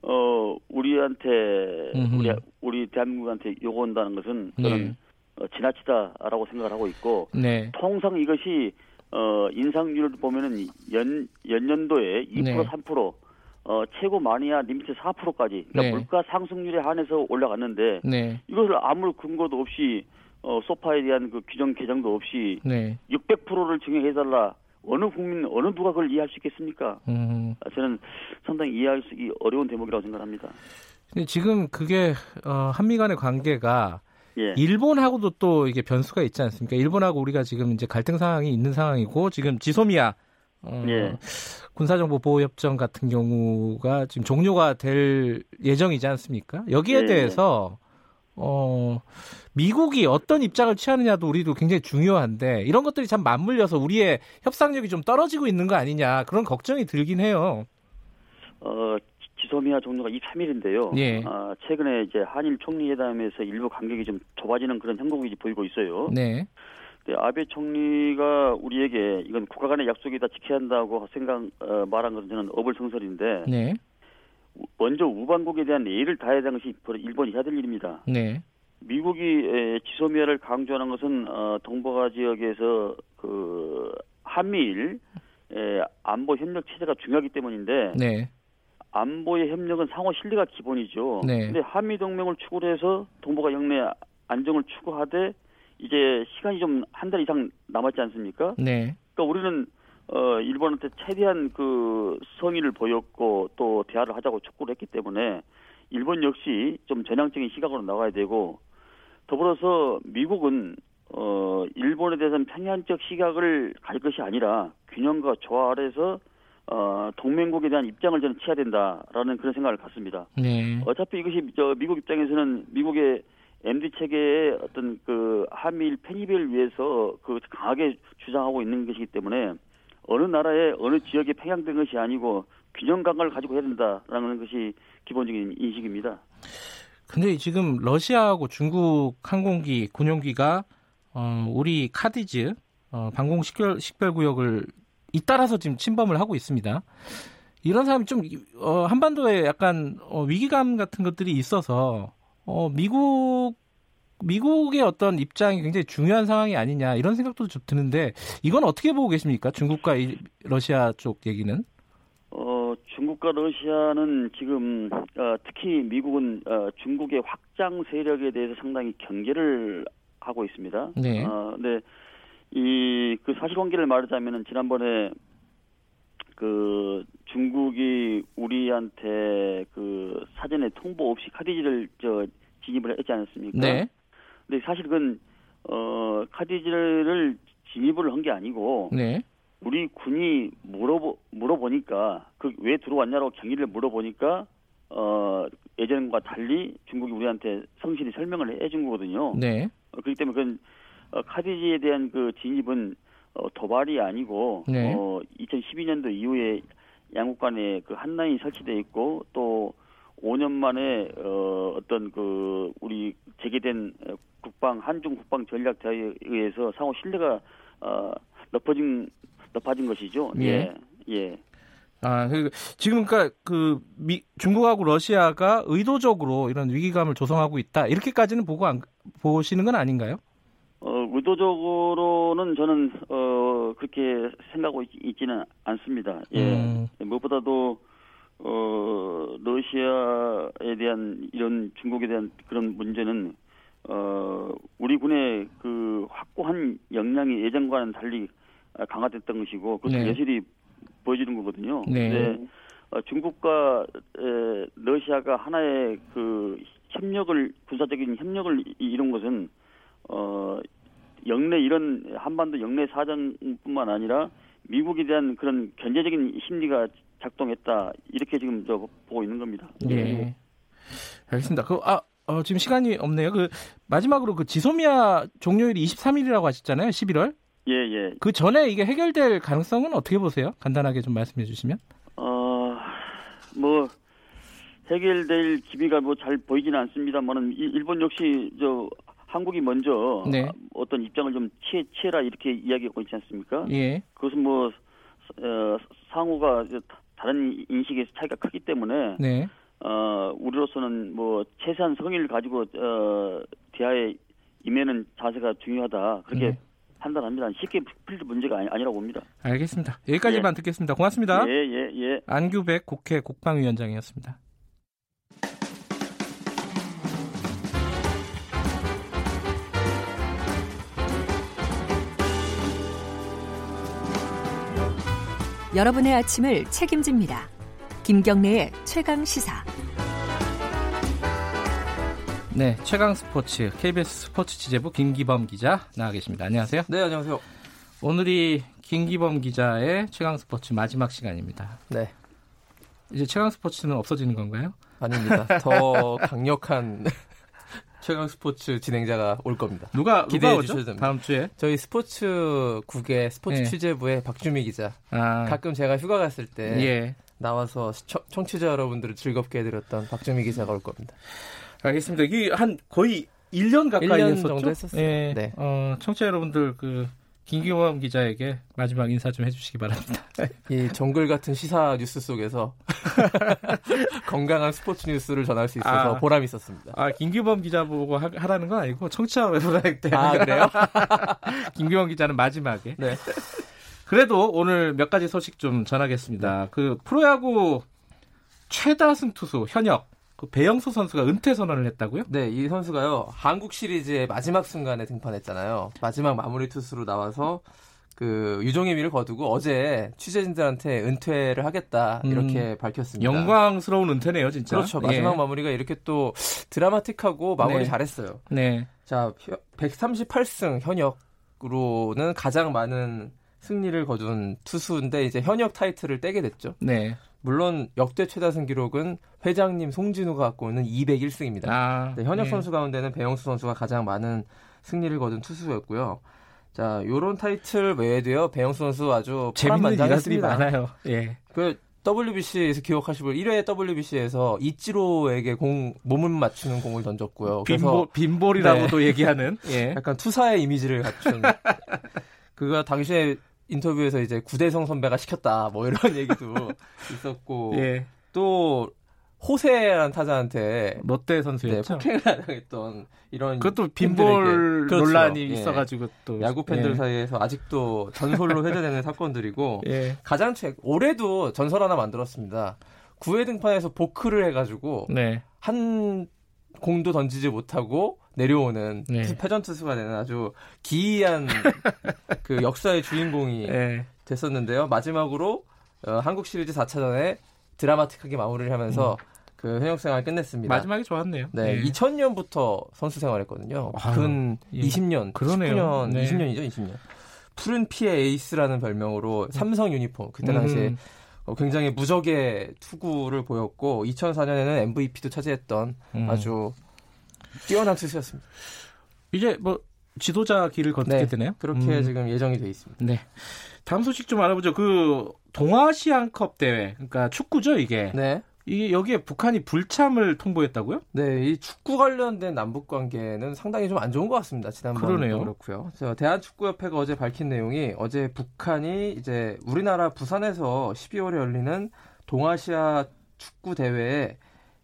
어 우리한테 음흠. 우리 우리 대한민국한테 요구한다는 것은 저는 네. 어, 지나치다라고 생각을 하고 있고 네. 통상 이것이 어 인상률을 보면은 연 연년도에 2% 네. 3% 어 최고 많이야 limit 4%까지 그러니까 네. 물가 상승률에 한해서 올라갔는데 네. 이것을 아무 근거도 없이 어 SOFA에 대한 그 규정 개정도 없이 네. 600%를 증액해달라 어느 국민 어느 누가 그걸 이해할 수 있겠습니까? 음. 아, 저는 상당히 이해하기 어려운 대목이라고 생각합니다. 근데 지금 그게 어, 한미 간의 관계가 예. 일본하고도 또 이게 변수가 있지 않습니까? 일본하고 우리가 지금 이제 갈등 상황이 있는 상황이고 지금 지소미아 어, 예. 군사정보 보호 협정 같은 경우가 지금 종료가 될 예정이지 않습니까? 여기에 예. 대해서 어 미국이 어떤 입장을 취하느냐도 우리도 굉장히 중요한데 이런 것들이 참 맞물려서 우리의 협상력이 좀 떨어지고 있는 거 아니냐 그런 걱정이 들긴 해요. 어, 지- 지소미아 종료가 23일인데요. 예. 아, 최근에 이제 한일 총리회담에서 일부 간격이 좀 좁아지는 그런 형국이 보이고 있어요. 네, 근데 아베 총리가 우리에게 이건 국가 간의 약속이다 지켜야 한다고 생각 어, 말한 것은 저는 어불성설인데 네, 우- 먼저 우방국에 대한 예의를 다해야 하는 것이 일본이 해야 될 일입니다. 네, 미국이 에, 지소미아를 강조하는 것은 어, 동북아 지역에서 그 한미일 에, 안보 협력 체제가 중요하기 때문인데 네, 안보의 협력은 상호 신뢰가 기본이죠. 네. 근데 한미 동맹을 추구로 해서 동북아 영내 안정을 추구하되 이제 시간이 좀 한 달 이상 남았지 않습니까? 네, 그러니까 우리는 어 일본한테 최대한 그 성의를 보였고 또 대화를 하자고 촉구를 했기 때문에 일본 역시 좀 전향적인 시각으로 나가야 되고 더불어서 미국은 어 일본에 대해서는 편향적 시각을 가질 것이 아니라 균형과 조화 아래서 어 동맹국에 대한 입장을 저는 취해야 된다라는 그런 생각을 갖습니다. 네, 어차피 이것이 저 미국 입장에서는 미국의 MD 체계의 어떤 그 한미일 편입을 위해서 그 강하게 주장하고 있는 것이기 때문에 어느 나라의 어느 지역에 편향된 것이 아니고 균형 감각을 가지고 해야 된다라는 것이 기본적인 인식입니다. 근데 지금 러시아하고 중국 항공기 군용기가 어, 우리 카디즈 어, 방공 식별 식별 구역을 잇따라서 지금 침범을 하고 있습니다. 이런 사람이 좀 어, 한반도에 약간 어, 위기감 같은 것들이 있어서 어, 미국 미국의 어떤 입장이 굉장히 중요한 상황이 아니냐 이런 생각도 좀 드는데 이건 어떻게 보고 계십니까? 중국과 이, 러시아 쪽 얘기는? 어, 중국과 러시아는 지금 어, 특히 미국은 어, 중국의 확장 세력에 대해서 상당히 경계를 하고 있습니다. 네. 어, 근데 이그 사실관계를 말하자면은 지난번에 그 중국이 우리한테 그 사전에 통보 없이 카디지를 저 진입을 했지 않았습니까? 네, 근데 사실 그건 어 카디지를 진입을 한 게 아니고 네, 우리 군이 물어보 물어보니까 그 왜 들어왔냐고 경위를 물어보니까 어 예전과 달리 중국이 우리한테 성실히 설명을 해준 거거든요. 네, 어, 그렇기 때문에 그건 어, 카디지에 대한 그 진입은 어, 도발이 아니고 네. 어 2012년도 이후에 양국 간에 그 한라인이 설치돼 있고 또 5년 만에 어 어떤 그 우리 재개된 어, 국방 한중 국방 전략 대화에 의해서 상호 신뢰가 어 높아진 높아진 것이죠. 예. 예. 예. 아, 그, 지금 그러니까 그 미, 중국하고 러시아가 의도적으로 이런 위기감을 조성하고 있다 이렇게까지는 보고 안, 보시는 건 아닌가요? 어, 의도적으로는 저는 어, 그렇게 생각하고 있, 있지는 않습니다. 예. 음. 무엇보다도 어, 러시아에 대한 이런 중국에 대한 그런 문제는 어, 우리 군의 그 확고한 역량이 예전과는 달리 아, 강화됐던 것이고 그것을 네. 여실히 보여주는 거거든요. 네. 근데 어, 중국과 에, 러시아가 하나의 그 협력을 군사적인 협력을 이- 이룬 것은 어 영내 이런 한반도 영내 사정뿐만 아니라 미국에 대한 그런 견제적인 심리가 작동했다 이렇게 지금 저 보고 있는 겁니다. 예. 알겠습니다. 그, 아, 어, 지금 시간이 없네요. 그, 마지막으로 그 지소미아 종료일이 23일이라고 하셨잖아요. 11월. 예 예. 그 전에 이게 해결될 가능성은 어떻게 보세요? 간단하게 좀 말씀해 주시면. 어 뭐 해결될 기미가 뭐 잘 보이지는 않습니다만은 이- 일본 역시 저 한국이 먼저 네. 어떤 입장을 좀 취해, 취해라 이렇게 이야기하고 있지 않습니까? 예. 그것은 뭐 어, 상호가 다- 다른 인식에서 차이가 크기 때문에 네. 어, 우리로서는 뭐 최소한 성의를 가지고 어, 대화에 임하는 자세가 중요하다. 그렇게 네. 판단합니다. 쉽게 풀릴 문제가 아니, 아니라고 봅니다. 알겠습니다. 여기까지만 듣겠습니다. 고맙습니다. 예, 예, 예. 안규백 국회 국방위원장이었습니다. 여러분의 아침을 책임집니다. 김경래의 최강 시사. 네, 최강 스포츠 KBS 스포츠 취재부 김기범 기자 나와 계십니다. 안녕하세요. 네, 안녕하세요. 오늘이 김기범 기자의 최강 스포츠 마지막 시간입니다. 네, 이제 최강 스포츠는 없어지는 건가요? 아닙니다. 더 강력한 최강 스포츠 진행자가 올 겁니다. 누가 기대해 누가? 주셔도 됩니다. 다음 주에 저희 스포츠국의 스포츠 네. 취재부의 박주미 기자. 아, 가끔 제가 휴가 갔을 때 예. 나와서 청, 청취자 여러분들을 즐겁게 해드렸던 박주미 기자가 올 겁니다. 알겠습니다. 이게 한 거의 1년 가까이 1년 했었죠. 정도 했었어요. 예. 네. 어, 청취자 여러분들 그 김기범 기자에게 마지막 인사 좀 해주시기 바랍니다. [laughs] 이 정글 같은 시사 뉴스 속에서 [laughs] 건강한 스포츠 뉴스를 전할 수 있어서 아. 보람이 있었습니다. 아, 김기범 기자 보고 하, 라는건 아니고 청취자 여러분한테 아, 그래요? [laughs] 김기범 기자는 마지막에. 네. 그래도 오늘 몇 가지 소식 좀 전하겠습니다. 그 프로야구 최다승 투수 현역 그 배영수 선수가 은퇴 선언을 했다고요? 네, 이 선수가요. 한국 시리즈의 마지막 순간에 등판했잖아요. 마지막 마무리 투수로 나와서 그 유종의 미를 거두고 어제 취재진들한테 은퇴를 하겠다 이렇게 밝혔습니다. 음. 영광스러운 은퇴네요, 진짜. 그렇죠. 마지막 예. 마무리가 이렇게 또 드라마틱하고 마무리 네. 잘했어요. 네. 자, 138승 현역으로는 가장 많은 승리를 거둔 투수인데 이제 현역 타이틀을 떼게 됐죠. 네. 물론 역대 최다승 기록은 회장님 송진우가 갖고 있는 201승입니다. 아, 네, 현역 예. 선수 가운데는 배영수 선수가 가장 많은 승리를 거둔 투수였고요. 자, 요런 타이틀 외에도요. 배영수 선수 아주 재밌는 일화들이. 많아요. 예. 그 WBC에서 기억하실 분 1회 WBC에서 이치로에게 공 몸을 맞추는 공을 던졌고요. 그래서 빈볼, 빈볼이라고도 얘기하는. 예. [laughs] 약간 투사의 이미지를 갖춘 [laughs] 그가 당시에 인터뷰에서 이제 구대성 선배가 시켰다 뭐 이런 [laughs] 얘기도 있었고 예. 또 호세라는 타자한테 롯데 네, 선수였죠. 폭행을 당했던 이런 그것도. 빈볼 그렇죠. 논란이 예. 있어가지고 또 야구 팬들 예. 사이에서 아직도 전설로 회자되는 [laughs] 사건들이고 예. 가장 최 올해도 전설 하나 만들었습니다. 9회 등판에서 보크를 해가지고 네. 한 공도 던지지 못하고 내려오는 네. 투- 패전 투수가 되는 아주 기이한 [laughs] 그 역사의 주인공이 예. 됐었는데요. 마지막으로 어, 한국 시리즈 4차전에 드라마틱하게 마무리를 하면서 그 현역 생활 끝냈습니다. 마지막에 좋았네요. 네, 예. 2000년부터 선수 생활했거든요. 아유, 근 예. 20년, 20년, 그러네요. 19년, 네. 20년이죠, 20년. 푸른 피의 에이스라는 별명으로 삼성 유니폼 그때 당시에 음. 어, 굉장히 무적의 투구를 보였고 2004년에는 MVP도 차지했던 음. 아주 뛰어난 투수였습니다. 이제 뭐 지도자 길을 걷게 네, 되네요. 그렇게 음. 지금 예정이 돼 있습니다. 네. 다음 소식 좀 알아보죠. 그 동아시안컵 대회, 그러니까 축구죠 이게. 네. 이게 여기에 북한이 불참을 통보했다고요? 네, 이 축구 관련된 남북 관계는 상당히 좀 안 좋은 것 같습니다. 지난번도 그러네요. 그렇고요. 저 대한축구협회가 어제 밝힌 내용이 어제 북한이 이제 우리나라 부산에서 12월에 열리는 동아시아 축구 대회에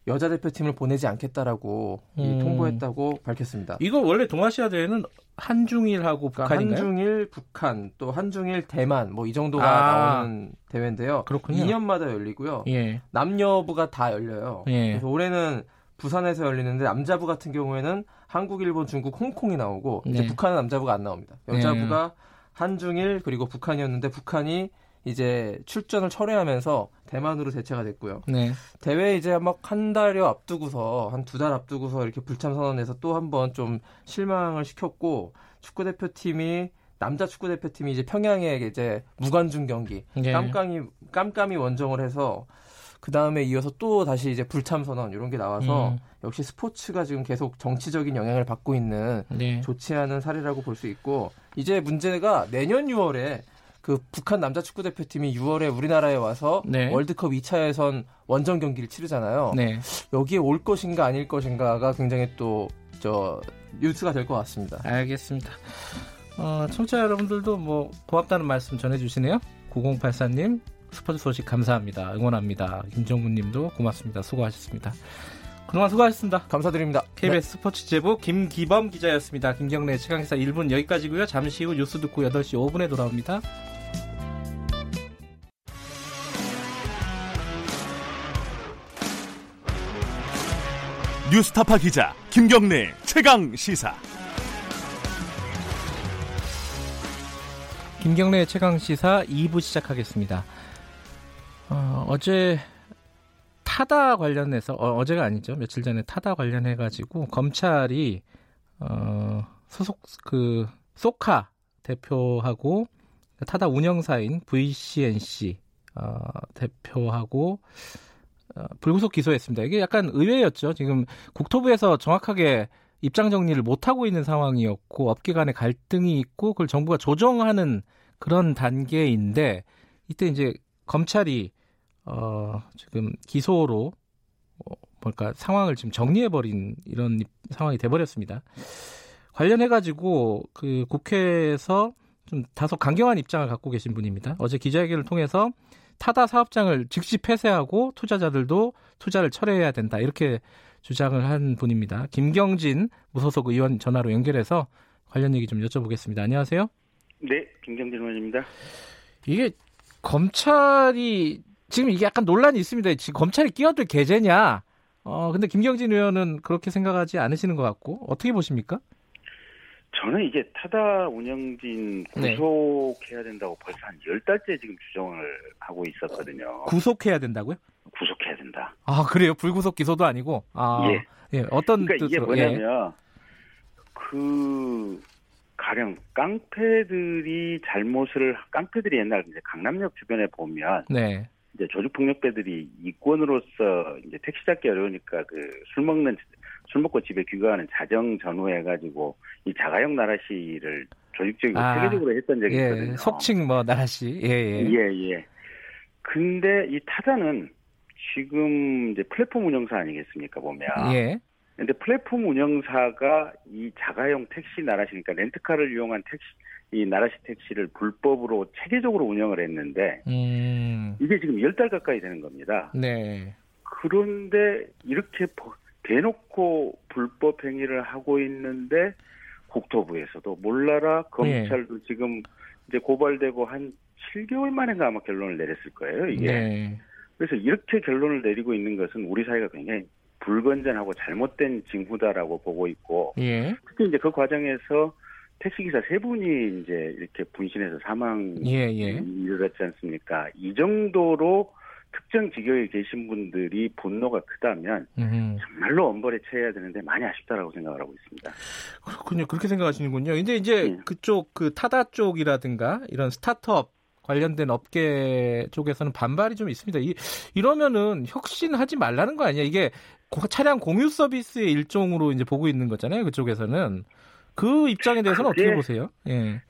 여자 대표팀을 보내지 않겠다라고 이 음. 통보했다고 밝혔습니다. 이거 원래 동아시아 대회는 한중일하고 그러니까 북한인가요? 한중일 북한 또 한중일 대만 뭐 이 정도가 아. 나오는 대회인데요. 그렇군요. 2년마다 열리고요. 예. 남녀부가 다 열려요. 예. 그래서 올해는 부산에서 열리는데 남자부 같은 경우에는 한국, 일본, 중국, 홍콩이 나오고 이제 네. 북한은 남자부가 안 나옵니다. 여자부가 한중일 그리고 북한이었는데 북한이 이제 출전을 철회하면서 대만으로 대체가 됐고요. 네. 대회 이제 막 한 달여 앞두고서 한 두 달 앞두고서 이렇게 불참 선언해서 또 한 번 좀 실망을 시켰고 축구 대표팀이 남자 축구 대표팀이 이제 평양에 이제 무관중 경기 예. 깜깜이 깜깜이 원정을 해서 그 다음에 이어서 또 다시 이제 불참 선언 이런 게 나와서 음. 역시 스포츠가 지금 계속 정치적인 영향을 받고 있는 네. 좋지 않은 사례라고 볼 수 있고 이제 문제가 내년 6월에 그 북한 남자 축구 대표팀이 6월에 우리나라에 와서 네. 월드컵 2차 예선 원정 경기를 치르잖아요. 네. 여기에 올 것인가 아닐 것인가가 굉장히 또 저 뉴스가 될 것 같습니다. 알겠습니다. 어, 청취자 여러분들도 뭐 고맙다는 말씀 전해주시네요. 9084님, 스포츠 소식 감사합니다. 응원합니다. 김정군 님도 고맙습니다. 수고하셨습니다. 그동안 수고하셨습니다. 감사드립니다. KBS 네. 스포츠 제부 김기범 기자였습니다. 김경래 최강기사 1분 여기까지고요. 잠시 후 뉴스 듣고 8시 5분에 돌아옵니다. 뉴스타파 기자 김경래 최강 시사. 김경래 최강 시사 2부 시작하겠습니다. 어, 제 타다 관련해서 어, 제가 아니죠 며칠 전에 타다 관련해 가지고 검찰이 어, 소속 그 소카 대표하고 타다 운영사인 VCNC 어, 대표하고 어, 불구속 기소했습니다. 이게 약간 의외였죠. 지금 국토부에서 정확하게 입장 정리를 못 하고 있는 상황이었고 업계 간의 갈등이 있고 그걸 정부가 조정하는 그런 단계인데 이때 이제 검찰이 어, 지금 기소로 어, 뭘까 상황을 지금 정리해 버린 이런 상황이 돼 버렸습니다. 관련해 가지고 그 국회에서 좀 다소 강경한 입장을 갖고 계신 분입니다. 어제 기자회견을 통해서 타다 사업장을 즉시 폐쇄하고 투자자들도 투자를 철회해야 된다. 이렇게 주장을 한 분입니다. 김경진 무소속 의원 전화로 연결해서 관련 얘기 좀 여쭤보겠습니다. 안녕하세요. 네, 김경진 의원입니다. 이게 검찰이 지금 이게 약간 논란이 있습니다. 지금 검찰이 끼어들 계제냐? 어, 근데 김경진 의원은 그렇게 생각하지 않으시는 것 같고 어떻게 보십니까? 저는 이게 타다 운영진 네. 구속해야 된다고 벌써 한 열달째 지금 주장을 하고 있었거든요. 구속해야 된다고요? 구속해야 된다. 아, 그래요? 불구속 기소도 아니고? 아, 예. 예. 어떤 그러니까 뜻으로? 이게 뭐냐면, 예. 그, 가령 깡패들이 잘못을, 깡패들이 옛날 이제 강남역 주변에 보면, 네. 이제 조직폭력배들이 이권으로서 이제 택시 잡기 어려우니까 그 술 먹는 술 먹고 집에 귀가하는 자정 전후해 가지고 이 자가용 나라시를 조직적이고 아, 세계적으로 했던 적이 예, 있거든요. 속칭 뭐 나라시. 예, 예. 예, 예. 근데 이 타다는 지금 이제 플랫폼 운영사 아니겠습니까 보면. 예. 근데 플랫폼 운영사가 이 자가용 택시 나라시니까 렌트카를 이용한 택시 이 나라시 택시를 불법으로 체계적으로 운영을 했는데 음. 이게 지금 열 달 가까이 되는 겁니다. 네. 그런데 이렇게 대놓고 불법 행위를 하고 있는데 국토부에서도 몰라라 검찰도 네. 지금 이제 고발되고 한 7개월 만에가 아마 결론을 내렸을 거예요. 이게. 네. 그래서 이렇게 결론을 내리고 있는 것은 우리 사회가 굉장히 불건전하고 잘못된 징후다라고 보고 있고 예. 특히 이제 그 과정에서 택시기사 세 분이 이제 이렇게 분신해서 사망 예, 예. 이르렀지 않습니까? 이 정도로 특정 직역에 계신 분들이 분노가 크다면 음. 정말로 엄벌에 처해야 되는데 많이 아쉽다라고 생각을 하고 있습니다. 그렇군요. 그렇게 생각하시는군요. 근데 이제 네. 그쪽 그 타다 쪽이라든가 이런 스타트업 관련된 업계 쪽에서는 반발이 좀 있습니다. 이, 이러면은 혁신하지 말라는 거 아니야? 이게 차량 공유 서비스의 일종으로 이제 보고 있는 거잖아요. 그쪽에서는 그 입장에 대해서는 어떻게 보세요? 예.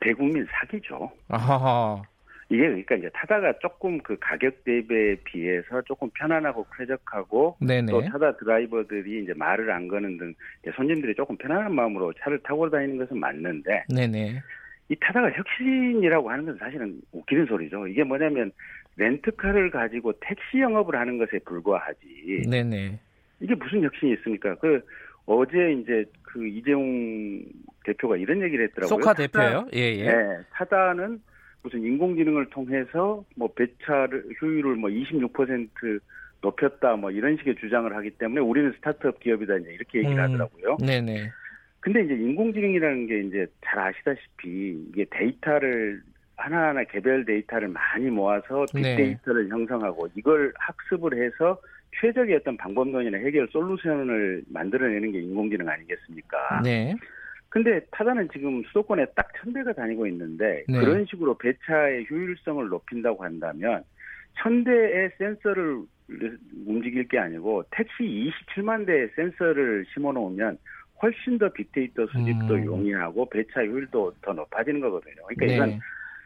대국민 사기죠. 아하. 이게 그러니까 이제 타다가 조금 그 가격 대비에 비해서 조금 편안하고 쾌적하고 네네. 또 타다 드라이버들이 이제 말을 안 거는 등 손님들이 조금 편안한 마음으로 차를 타고 다니는 것은 맞는데 네네. 이 타다가 혁신이라고 하는 것은 사실은 웃기는 소리죠. 이게 뭐냐면 렌트카를 가지고 택시 영업을 하는 것에 불과하지. 네네. 이게 무슨 혁신이 있습니까? 그 어제 이제 그 이재용 대표가 이런 얘기를 했더라고요. 소카 대표요? 예, 예. 네, 타다는 무슨 인공지능을 통해서 뭐 배차를 효율을 뭐 26% 높였다 뭐 이런 식의 주장을 하기 때문에 우리는 스타트업 기업이다 이제 이렇게 얘기를 음, 하더라고요. 네네. 근데 이제 인공지능이라는 게 이제 잘 아시다시피 이게 데이터를 하나하나 개별 데이터를 많이 모아서 네. 빅데이터를 네. 형성하고 이걸 학습을 해서 최적의 어떤 방법론이나 해결 솔루션을 만들어내는 게 인공지능 아니겠습니까? 네. 근데 타다는 지금 수도권에 딱 천 대가 다니고 있는데 네. 그런 식으로 배차의 효율성을 높인다고 한다면 천 대의 센서를 움직일 게 아니고 택시 27만 대의 센서를 심어 놓으면 훨씬 더 빅데이터 수집도 음. 용이하고 배차 효율도 더 높아지는 거거든요. 그러니까 네. 이건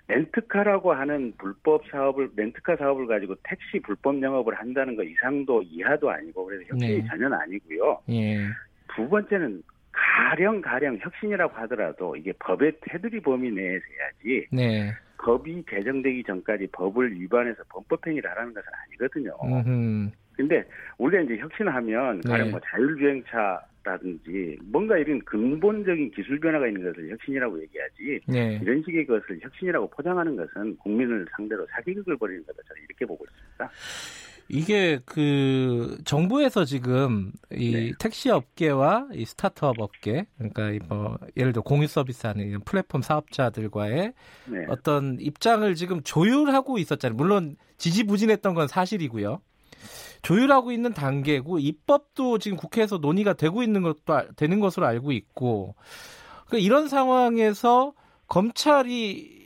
렌트카라고 하는 불법 사업을 렌트카 사업을 가지고 택시 불법 영업을 한다는 거 이상도 이하도 아니고 그래서 혁신이 네. 전혀 아니고요. 예. 두 번째는 가령 가령 혁신이라고 하더라도 이게 법의 테두리 범위 내에서 해야지 네. 법이 개정되기 전까지 법을 위반해서 범법행위를 하라는 것은 아니거든요. 음흠. 근데 우리가 이제 혁신하면 네. 가령 뭐 자율주행차라든지 뭔가 이런 근본적인 기술 변화가 있는 것을 혁신이라고 얘기하지 네. 이런 식의 것을 혁신이라고 포장하는 것은 국민을 상대로 사기극을 벌이는 거다 저는 이렇게 보고 있습니다. 이게 그 정부에서 지금 이 네. 택시 업계와 이 스타트업 업계 그러니까 이뭐 예를 들어 공유 서비스하는 이런 플랫폼 사업자들과의 네. 어떤 입장을 지금 조율하고 있었잖아요. 물론 지지부진했던 건 사실이고요. 조율하고 있는 단계고 입법도 지금 국회에서 논의가 되고 있는 것도 알- 되는 것으로 알고 있고 그러니까 이런 상황에서 검찰이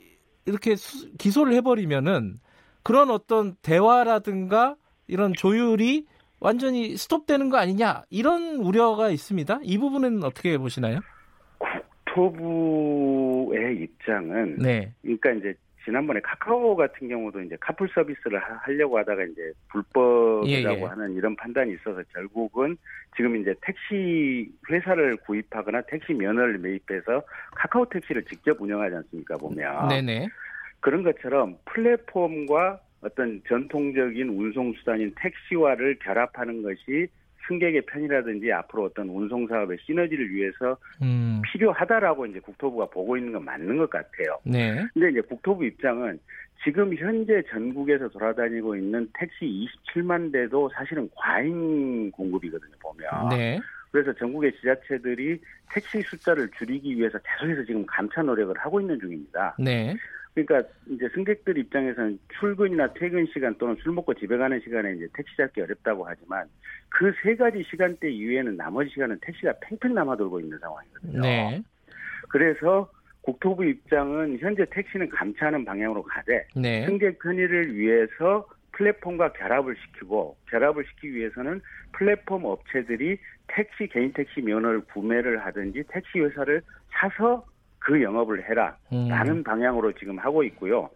이렇게 수- 기소를 해버리면은 그런 어떤 대화라든가 이런 조율이 완전히 스톱되는 거 아니냐 이런 우려가 있습니다. 이 부분은 어떻게 보시나요? 국토부의 입장은 네, 그러니까 이제 지난번에 카카오 같은 경우도 이제 카풀 서비스를 하- 하려고 하다가 이제 불법이라고 예, 예. 하는 이런 판단이 있어서 결국은 지금 이제 택시 회사를 구입하거나 택시 면허를 매입해서 카카오 택시를 직접 운영하지 않습니까 보면 네네, 그런 것처럼 플랫폼과 어떤 전통적인 운송 수단인 택시화를 결합하는 것이 승객의 편이라든지 앞으로 어떤 운송 사업의 시너지를 위해서 음, 필요하다라고 이제 국토부가 보고 있는 건 맞는 것 같아요. 네, 근데 이제 국토부 입장은 지금 현재 전국에서 돌아다니고 있는 택시 27만 대도 사실은 과잉 공급이거든요, 보면. 네, 그래서 전국의 지자체들이 택시 숫자를 줄이기 위해서 계속해서 지금 감차 노력을 하고 있는 중입니다. 네, 그러니까 이제 승객들 입장에서는 출근이나 퇴근 시간 또는 술 먹고 집에 가는 시간에 이제 택시 잡기 어렵다고 하지만 그 세 가지 시간대 이외에는 나머지 시간은 택시가 팽팽 남아 돌고 있는 상황이거든요. 네, 그래서 국토부 입장은 현재 택시는 감차하는 방향으로 가되 네, 승객 편의를 위해서 플랫폼과 결합을 시키고 결합을 시키기 위해서는 플랫폼 업체들이 택시 개인 택시 면허를 구매를 하든지 택시 회사를 사서 그 영업을 해라 음, 라는 방향으로 지금 하고 있고요.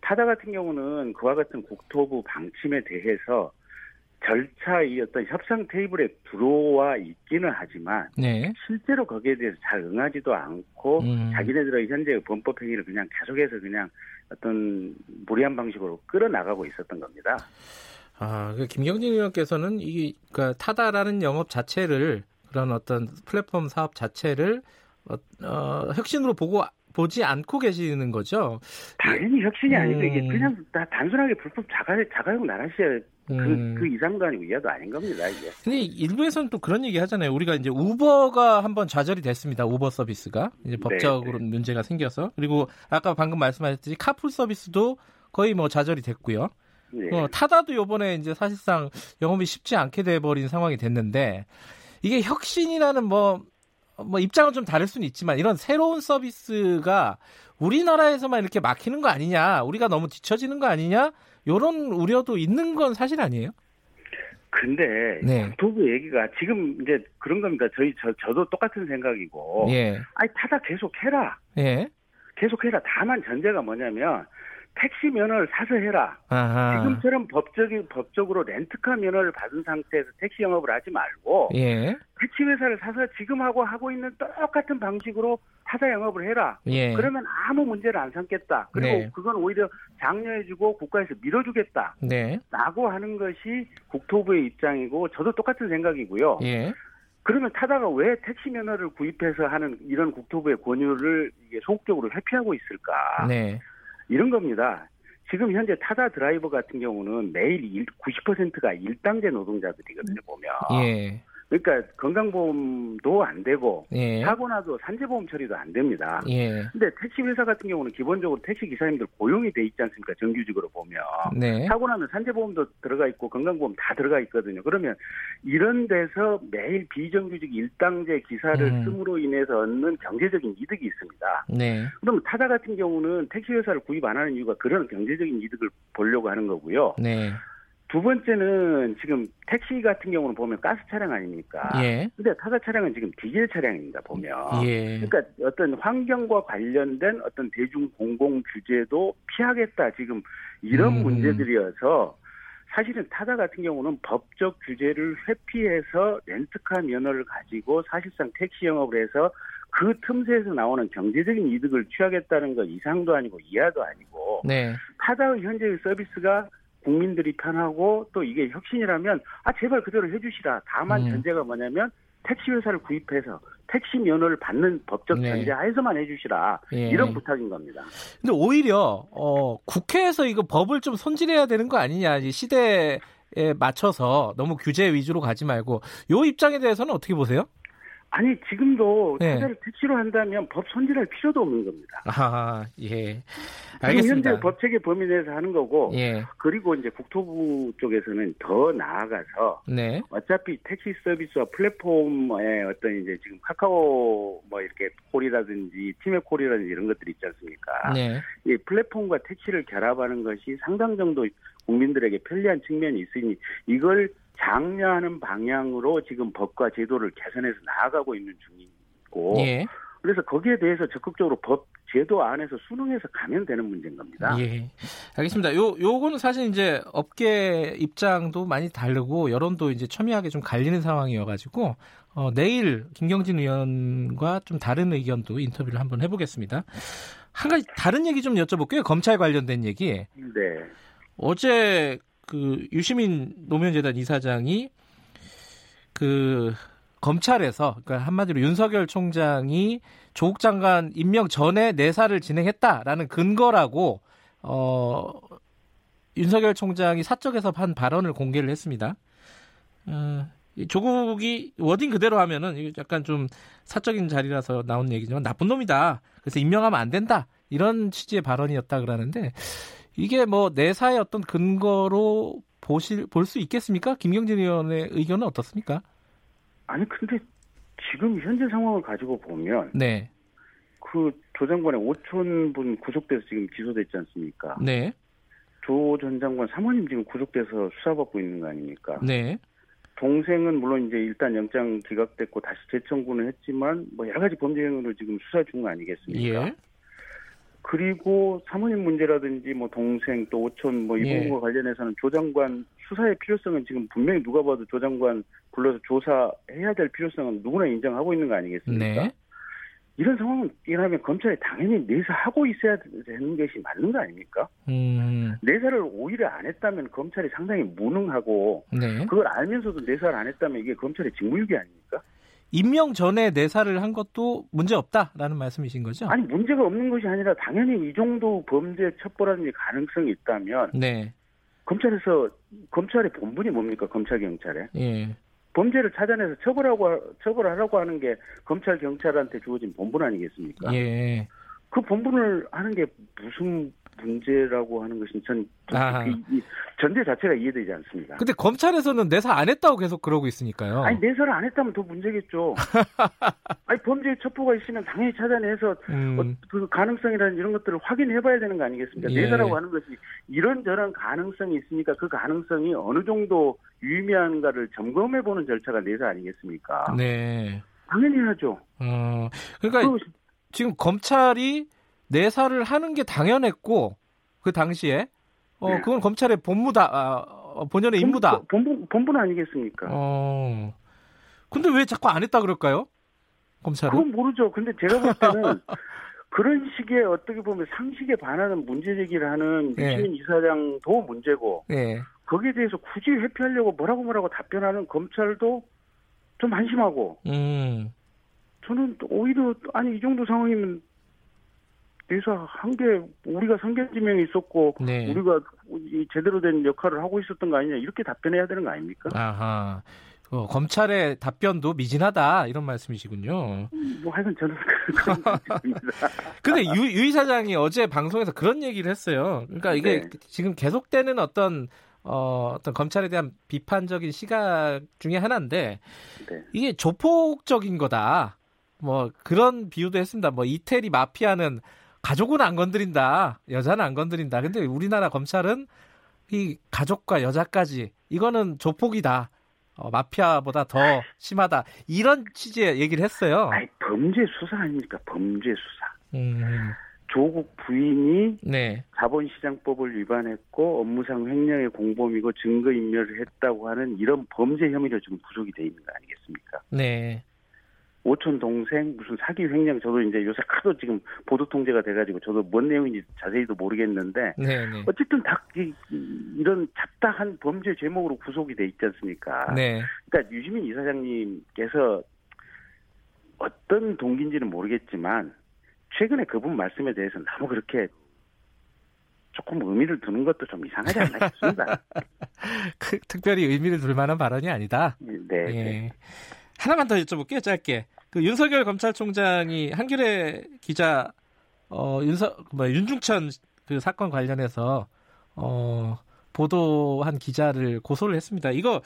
타다 같은 경우는 그와 같은 국토부 방침에 대해서 절차 이 어떤 협상 테이블에 들어와 있기는 하지만 네, 실제로 거기에 대해서 잘 응하지도 않고 음. 자기네들의 현재 범법 행위를 그냥 계속해서 그냥 어떤 무리한 방식으로 끌어나가고 있었던 겁니다. 아, 그 김경진 의원께서는 이 그러니까 타다라는 영업 자체를 그런 어떤 플랫폼 사업 자체를 어, 어, 혁신으로 보고 보지 않고 계시는 거죠. 당연히 혁신이 아니고 이게 음. 그냥 다 단순하게 불법 자가 자가용 나라시에 그, 음. 그 이상도 아니고 이하도 아닌 겁니다 이게. 근데 일부에서는 또 그런 얘기 하잖아요. 우리가 이제 우버가 한번 좌절이 됐습니다. 우버 서비스가 이제 법적으로 문제가 생겨서 그리고 아까 방금 말씀하셨듯이 카풀 서비스도 거의 뭐 좌절이 됐고요. 네. 어, 타다도 요번에 이제 사실상 영업이 쉽지 않게 돼버린 상황이 됐는데 이게 혁신이라는 뭐, 뭐 입장은 좀 다를 수는 있지만 이런 새로운 서비스가 우리나라에서만 이렇게 막히는 거 아니냐, 우리가 너무 뒤처지는 거 아니냐, 이런 우려도 있는 건 사실 아니에요? 근데 네. 국토부 얘기가 지금 이제 그런 겁니다. 저희 저 저도 똑같은 생각이고. 예, 아니 타다 계속 해라. 예, 계속 해라. 다만 전제가 뭐냐면 택시 면허를 사서 해라. 아하, 지금처럼 법적인 법적으로 렌트카 면허를 받은 상태에서 택시 영업을 하지 말고 예, 택시 회사를 사서 지금 하고 하고 있는 똑같은 방식으로 타사 영업을 해라. 예, 그러면 아무 문제를 안 삼겠다. 그리고 네. 그건 오히려 장려해주고 국가에서 밀어주겠다. 네, 라고 하는 것이 국토부의 입장이고 저도 똑같은 생각이고요. 예, 그러면 타다가 왜 택시 면허를 구입해서 하는 이런 국토부의 권유를 이게 소극적으로 회피하고 있을까? 네, 이런 겁니다. 지금 현재 타다 드라이버 같은 경우는 매일 일- 90%가 일당제 노동자들이거든요, 보면. 예, 그러니까 건강보험도 안 되고 예, 사고 나도 산재보험 처리도 안 됩니다. 예, 근데 택시 회사 같은 경우는 기본적으로 택시 기사님들 고용이 돼 있지 않습니까? 정규직으로 보면. 네, 사고 나면 산재보험도 들어가 있고 건강보험 다 들어가 있거든요. 그러면 이런 데서 매일 비정규직 일당제 기사를 음. 씀으로 인해서 얻는 경제적인 이득이 있습니다. 네, 그러면 타다 같은 경우는 택시 회사를 구입 안 하는 이유가 그런 경제적인 이득을 보려고 하는 거고요. 네, 두 번째는 지금 택시 같은 경우는 보면 가스 차량 아닙니까? 예, 근데 타다 차량은 지금 디젤 차량입니다, 보면. 예, 그러니까 어떤 환경과 관련된 어떤 대중 공공 규제도 피하겠다 지금 이런 음. 문제들이어서 사실은 타다 같은 경우는 법적 규제를 회피해서 렌트카 면허를 가지고 사실상 택시 영업을 해서 그 틈새에서 나오는 경제적인 이득을 취하겠다는 것 이상도 아니고 이하도 아니고 네. 타다의 현재의 서비스가 국민들이 편하고 또 이게 혁신이라면 아 제발 그대로 해주시라. 다만 음. 전제가 뭐냐면 택시 회사를 구입해서 택시 면허를 받는 법적 네. 전제 하에서만 해주시라. 예. 이런 부탁인 겁니다. 근데 오히려 어, 국회에서 이거 법을 좀 손질해야 되는 거 아니냐 이 시대에 맞춰서 너무 규제 위주로 가지 말고 요 입장에 대해서는 어떻게 보세요? 아니 지금도 네. 타자를 택시로 한다면 법 손질할 필요도 없는 겁니다. 아, 예. 지금 알겠습니다. 현재 법 체계 범위 내에서 하는 거고 예. 그리고 이제 국토부 쪽에서는 더 나아가서 네. 어차피 택시 서비스와 플랫폼의 어떤 이제 지금 카카오 뭐 이렇게 콜이라든지 티맵 콜이라든지 이런 것들이 있지 않습니까? 네. 이 플랫폼과 택시를 결합하는 것이 상당 정도 국민들에게 편리한 측면이 있으니 이걸 장려하는 방향으로 지금 법과 제도를 개선해서 나아가고 있는 중이고 예. 그래서 거기에 대해서 적극적으로 법 제도 안에서 수능해서 가면 되는 문제인 겁니다. 예. 알겠습니다. 요, 요거는 사실 이제 업계 입장도 많이 다르고 여론도 이제 첨예하게 좀 갈리는 상황이어 가지고, 어, 내일 김경진 의원과 좀 다른 의견도 인터뷰를 한번 해 보겠습니다. 한 가지 다른 얘기 좀 여쭤볼게요. 검찰 관련된 얘기. 네. 어제 그 유시민 노무현재단 이사장이 그 검찰에서 그러니까 한마디로 윤석열 총장이 조국 장관 임명 전에 내사를 진행했다라는 근거라고 어 윤석열 총장이 사적에서 한 발언을 공개를 했습니다. 어, 이 조국이 워딩 그대로 하면은 약간 좀 사적인 자리라서 나온 얘기지만 나쁜 놈이다. 그래서 임명하면 안 된다. 이런 취지의 발언이었다 그러는데 이게 뭐 내사의 어떤 근거로 보실 볼 수 있겠습니까? 김경진 의원의 의견은 어떻습니까? 아니 근데 지금 현재 상황을 가지고 보면 네, 그 조 장관의 5천 분 구속돼서 지금 기소됐지 않습니까? 네, 조 전 장관 사모님 지금 구속돼서 수사받고 있는 거 아닙니까? 네, 동생은 물론 이제 일단 영장 기각됐고 다시 재청구는 했지만 뭐 여러 가지 범죄 행위로 지금 수사 중 아니겠습니까? 예, 그리고 사모님 문제라든지 뭐 동생 또 오촌 뭐이 예. 부분과 관련해서는 조 장관 수사의 필요성은 지금 분명히 누가 봐도 조 장관 불러서 조사해야 될 필요성은 누구나 인정하고 있는 거 아니겠습니까? 네, 이런 상황은 이라면 검찰이 당연히 내사하고 있어야 되는 것이 맞는 거 아닙니까? 음, 내사를 오히려 안 했다면 검찰이 상당히 무능하고 네. 그걸 알면서도 내사를 안 했다면 이게 검찰의 직무유기 아닙니까? 임명 전에 내사를 한 것도 문제 없다라는 말씀이신 거죠? 아니 문제가 없는 것이 아니라 당연히 이 정도 범죄 첩보라든지 가능성이 있다면 네, 검찰에서 검찰의 본분이 뭡니까 검찰 경찰에 예, 범죄를 찾아내서 처벌하고 처벌하라고 하는 게 검찰 경찰한테 주어진 본분 아니겠습니까? 예. 그 본분을 하는 게 무슨 문제라고 하는 것이 전이 전제 자체가 이해되지 않습니다. 근데 검찰에서는 내사 안 했다고 계속 그러고 있으니까요. 아니 내사를 안 했다면 더 문제겠죠. [laughs] 아니 범죄 첩보가 있으면 당연히 찾아내서 음, 어, 그 가능성이라는 이런 것들을 확인해봐야 되는 거 아니겠습니까? 예. 내사라고 하는 것이 이런 저런 가능성이 있으니까 그 가능성이 어느 정도 유의미한가를 점검해보는 절차가 내사 아니겠습니까? 네. 당연히 하죠. 어, 그러니까 그 지금 검찰이 내사를 하는 게 당연했고 그 당시에 어 네. 그건 검찰의 본무다 아, 어, 본연의 임무다. 본분 본분 아니겠습니까? 어. 근데 왜 자꾸 안 했다 그럴까요? 검찰은? 그건 모르죠. 근데 제가 볼 때는 [laughs] 그런 식의 어떻게 보면 상식에 반하는 문제 제기를 하는 예. 유시민 이사장도 문제고 예. 거기에 대해서 굳이 회피하려고 뭐라고 뭐라고 답변하는 검찰도 좀 한심하고 음. 저는 또 오히려 아니 이 정도 상황이면 내사 한 게 우리가 선견지명이 있었고 네. 우리가 이 제대로 된 역할을 하고 있었던 거 아니냐 이렇게 답변해야 되는 거 아닙니까? 아하. 어, 검찰의 답변도 미진하다 이런 말씀이시군요. 뭐 하여간 저는 [laughs] 그런. 근데 유, 유 이 사장이 어제 방송에서 그런 얘기를 했어요. 그러니까 이게 네. 지금 계속되는 어떤 어, 어떤 검찰에 대한 비판적인 시각 중에 하나인데 네. 이게 조폭적인 거다. 뭐 그런 비유도 했습니다. 뭐 이태리 마피아는 가족은 안 건드린다. 여자는 안 건드린다. 근데 우리나라 검찰은 이 가족과 여자까지 이거는 조폭이다. 어, 마피아보다 더 심하다. 이런 취지의 얘기를 했어요. 아니 범죄 수사 아닙니까? 범죄 수사. 음, 조국 부인이 네. 자본시장법을 위반했고 업무상 횡령의 공범이고 증거인멸을 했다고 하는 이런 범죄 혐의로 지금 구속이 돼 있는 거 아니겠습니까? 네. 오촌 동생 무슨 사기 횡령 저도 이제 요새 하도 지금 보도 통제가 돼가지고 저도 뭔 내용인지 자세히도 모르겠는데 네, 네. 어쨌든 다 이, 이런 잡다한 범죄 제목으로 구속이 돼 있지 않습니까? 네. 그러니까 유시민 이사장님께서 어떤 동기인지는 모르겠지만 최근에 그분 말씀에 대해서 너무 그렇게 조금 의미를 두는 것도 좀 이상하지 않나 싶습니다. [laughs] 그, 특별히 의미를 둘 만한 발언이 아니다. 네. 예. 네. 하나만 더 여쭤볼게요, 짧게. 그 윤석열 검찰총장이 한겨레 기자, 어, 윤석, 뭐, 윤중천 그 사건 관련해서, 어, 보도한 기자를 고소를 했습니다. 이거,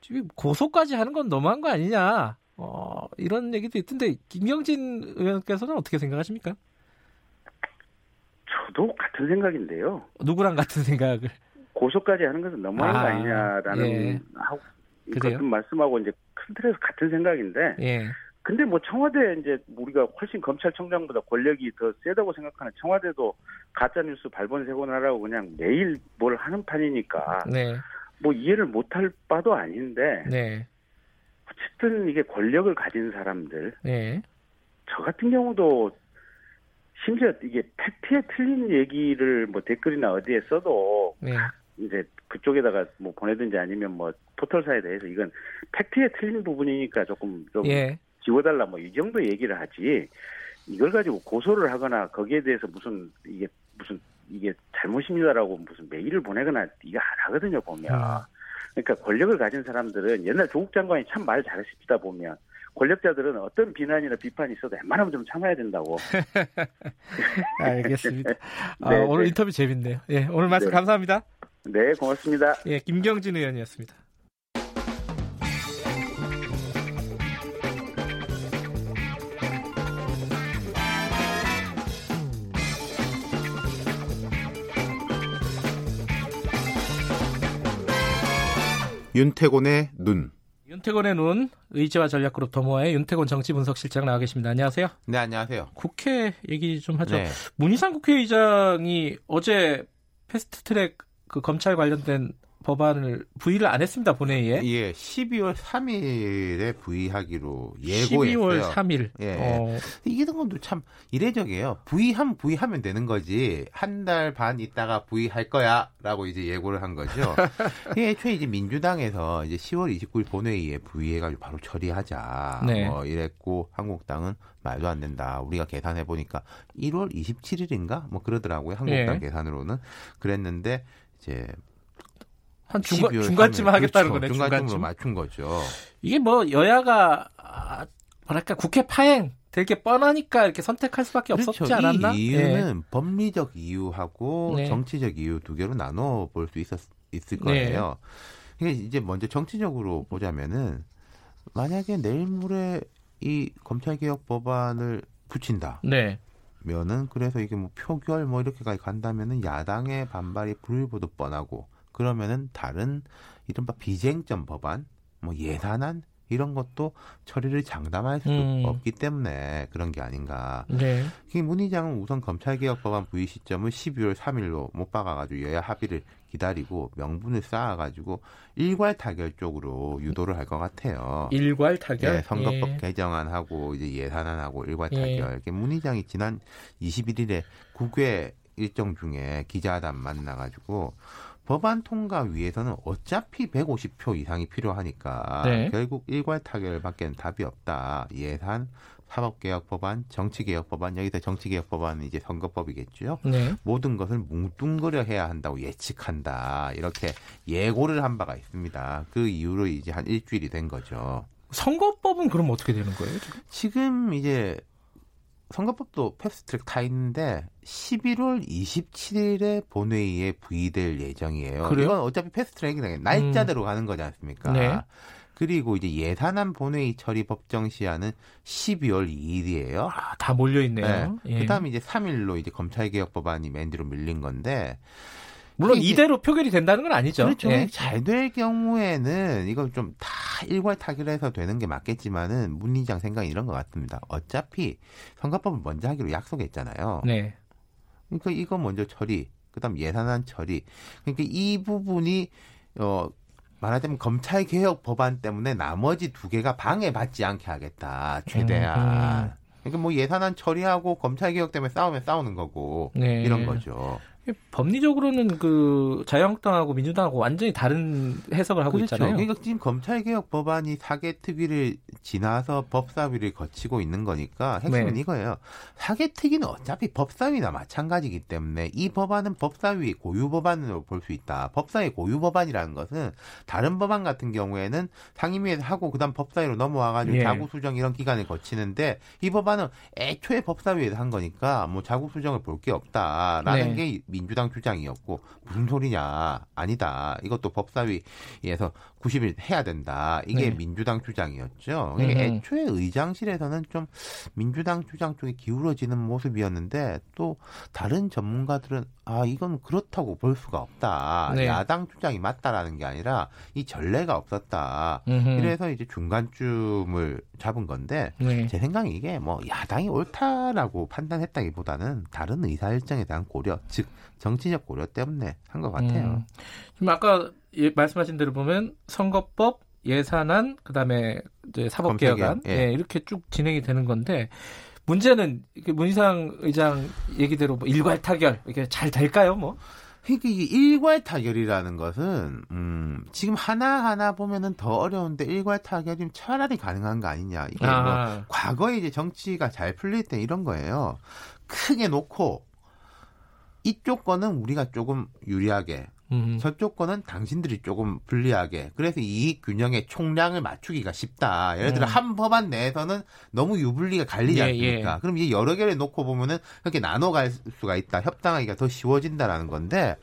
지금 고소까지 하는 건 너무한 거 아니냐. 어, 이런 얘기도 있던데, 김경진 의원께서는 어떻게 생각하십니까? 저도 같은 생각인데요. 누구랑 같은 생각을? 고소까지 하는 것은 너무한 아, 거 아니냐라는 예. 그래요? 같은 말씀하고 이제 큰 틀에서 같은 생각인데 예. 근데 뭐 청와대 이제 우리가 훨씬 검찰청장보다 권력이 더 세다고 생각하는 청와대도 가짜 뉴스 발본 세곤 하라고 그냥 매일 뭘 하는 판이니까 네. 뭐 이해를 못할 바도 아닌데 네. 어쨌든 이게 권력을 가진 사람들 네. 저 같은 경우도 심지어 이게 팩트에 틀린 얘기를 뭐 댓글이나 어디에 써도 네. 이제 그쪽에다가 뭐 보내든지 아니면 뭐 포털사에 대해서 이건 팩트에 틀린 부분이니까 조금 좀 예. 지워달라 뭐 이 정도 얘기를 하지 이걸 가지고 고소를 하거나 거기에 대해서 무슨 이게 무슨 이게 잘못입니다라고 무슨 메일을 보내거나 이거 안 하거든요 보면 아. 그러니까 권력을 가진 사람들은 옛날 조국 장관이 참 말 잘하시다 보면 권력자들은 어떤 비난이나 비판이 있어도 웬만하면 좀 참아야 된다고 [laughs] 알겠습니다. [laughs] 아, 네, 오늘 네. 인터뷰 재밌네요. 예, 오늘 말씀 네. 감사합니다. 네 고맙습니다. 예, 김경진 의원이었습니다. 윤태곤의 눈. 윤태곤의 눈 의지와 전략그룹 더모아의 윤태곤 정치분석실장 나와 계십니다. 안녕하세요. 네, 안녕하세요. 국회 얘기 좀 하죠. 네. 문희상 국회의장이 어제 패스트트랙 그 검찰 관련된 법안을 부의를 안 했습니다 본회의에. 예, 12월 3일에 부의하기로 12월 예고했어요. 3일. 예. 어, 이런 것도 참 이례적이에요. 부의하면 부의하면 되는 거지. 한 달 반 있다가 부의할 거야라고 이제 예고를 한 거죠. 이게 [laughs] 애초에 이제 민주당에서 이제 10월 29일 본회의에 부의해가지고 바로 처리하자. 네. 뭐 이랬고 한국당은 말도 안 된다. 우리가 계산해 보니까 1월 27일인가 뭐 그러더라고요. 한국당 예. 계산으로는 그랬는데 이제 한 중간 12월 중간쯤 3일. 하겠다는 그렇죠. 거네. 중간쯤으로 중간쯤. 맞춘 거죠. 이게 뭐 여야가 아, 뭐랄까 국회 파행 될게 뻔하니까 이렇게 선택할 수밖에 없었지 그렇죠. 않았나? 이 이유는 법리적 이유하고 네. 정치적 이유 두 개로 나눠 볼 수 있었 있을 네. 거예요. 이게 이제 먼저 정치적으로 보자면은 만약에 내일 모레 이 검찰개혁 법안을 붙인다. 예. 네. 면은 그래서 이게 뭐 표결 뭐 이렇게까지 간다면은 야당의 반발이 불보듯 뻔하고 그러면은 다른 이른바 비쟁점 법안 뭐 예산안 이런 것도 처리를 장담할 수 음. 없기 때문에 그런 게 아닌가. 네. 이 문의장은 우선 검찰개혁 법안 부의 시점을 12월 3일로 못 박아가지고 여야 합의를 기다리고 명분을 쌓아가지고 일괄 타결 쪽으로 유도를 할 것 같아요. 일괄 타결. 예, 선거법 예. 개정안하고 이제 예산안하고 일괄 예. 타결. 이렇게 문의장이 지난 21일에 국회 일정 중에 기자단 만나가지고 법안 통과 위해서는 어차피 150표 이상이 필요하니까 네. 결국 일괄 타결밖에 답이 없다. 예산, 사법개혁 법안, 정치개혁 법안 여기서 정치개혁 법안은 이제 선거법이겠죠. 네. 모든 것을 뭉뚱그려 해야 한다고 예측한다. 이렇게 예고를 한 바가 있습니다. 그 이후로 이제 한 일주일이 된 거죠. 선거법은 그럼 어떻게 되는 거예요? 지금? 지금 이제 선거법도 패스트트랙 타 있는데 11월 27일에 본회의에 부의될 예정이에요. 그래요? 이건 어차피 패스트트랙이네 날짜대로 가는 거지 않습니까? 네. 그리고 이제 예산안 본회의 처리 법정 시한은 12월 2일이에요. 아, 다 몰려 있네요. 예. 그다음에 이제 3일로 이제 검찰개혁 법안이 맨 뒤로 밀린 건데 물론 이대로 표결이 된다는 건 아니죠. 그렇죠. 예. 잘될 경우에는 이걸 좀 다 일괄 타결해서 되는 게 맞겠지만은 문희장 생각이 이런 것 같습니다. 어차피 선거법을 먼저 하기로 약속했잖아요. 네. 그러니까 이거 먼저 처리, 그다음 예산안 처리. 그러니까 이 부분이 어 말하자면 검찰 개혁 법안 때문에 나머지 두 개가 방해받지 않게 하겠다 최대한. 음. 그러니까 뭐 예산안 처리하고 검찰 개혁 때문에 싸우면 싸우는 거고 네. 이런 거죠. 법리적으로는 그 자유한국당하고 민주당하고 완전히 다른 해석을 하고 그렇죠. 있잖아요. 그러니까 지금 검찰 개혁 법안이 사개 특위를 지나서 법사위를 거치고 있는 거니까 핵심은 네. 이거예요. 사개 특위는 어차피 법사위나 마찬가지이기 때문에 이 법안은 법사위 고유 법안으로 볼 수 있다. 법사위 고유 법안이라는 것은 다른 법안 같은 경우에는 상임위에서 하고 그다음 법사위로 넘어와가지고 예. 자구 수정 이런 기간을 거치는데 이 법안은 애초에 법사위에서 한 거니까 뭐 자구 수정을 볼 게 없다라는 네. 게 민주당 주장이었고 무슨 소리냐 아니다 이것도 법사위에서 90일 해야 된다 이게 네. 민주당 주장이었죠 음흠. 애초에 의장실에서는 좀 민주당 주장 쪽에 기울어지는 모습이었는데 또 다른 전문가들은 아 이건 그렇다고 볼 수가 없다 네. 야당 주장이 맞다라는 게 아니라 이 전례가 없었다 음흠. 이래서 이제 중간쯤을 잡은 건데 네. 제 생각에 이게 뭐 야당이 옳다라고 판단했다기보다는 다른 의사 일정에 대한 고려, 즉 정치적 고려 때문에 한 것 같아요. 음. 지금 아까 예, 말씀하신 대로 보면 선거법, 예산안, 그다음에 이제 사법개혁안 예. 예, 이렇게 쭉 진행이 되는 건데 문제는 문희상 의장 얘기대로 뭐 일괄 타결 이게 잘 될까요? 뭐 그러니까 이게 일괄 타결이라는 것은 음, 지금 하나 하나 보면은 더 어려운데 일괄 타결이면 차라리 가능한 거 아니냐 이게 뭐 아, 과거에 이제 정치가 잘 풀릴 때 이런 거예요. 크게 놓고 이쪽 거는 우리가 조금 유리하게 음, 저쪽 거는 당신들이 조금 불리하게 그래서 이익 균형의 총량을 맞추기가 쉽다. 예를 들어 음. 한 법안 내에서는 너무 유불리가 갈리지 예, 않습니까? 그럼 이제 여러 개를 놓고 보면은 그렇게 나눠갈 수가 있다. 협당하기가 더 쉬워진다라는 건데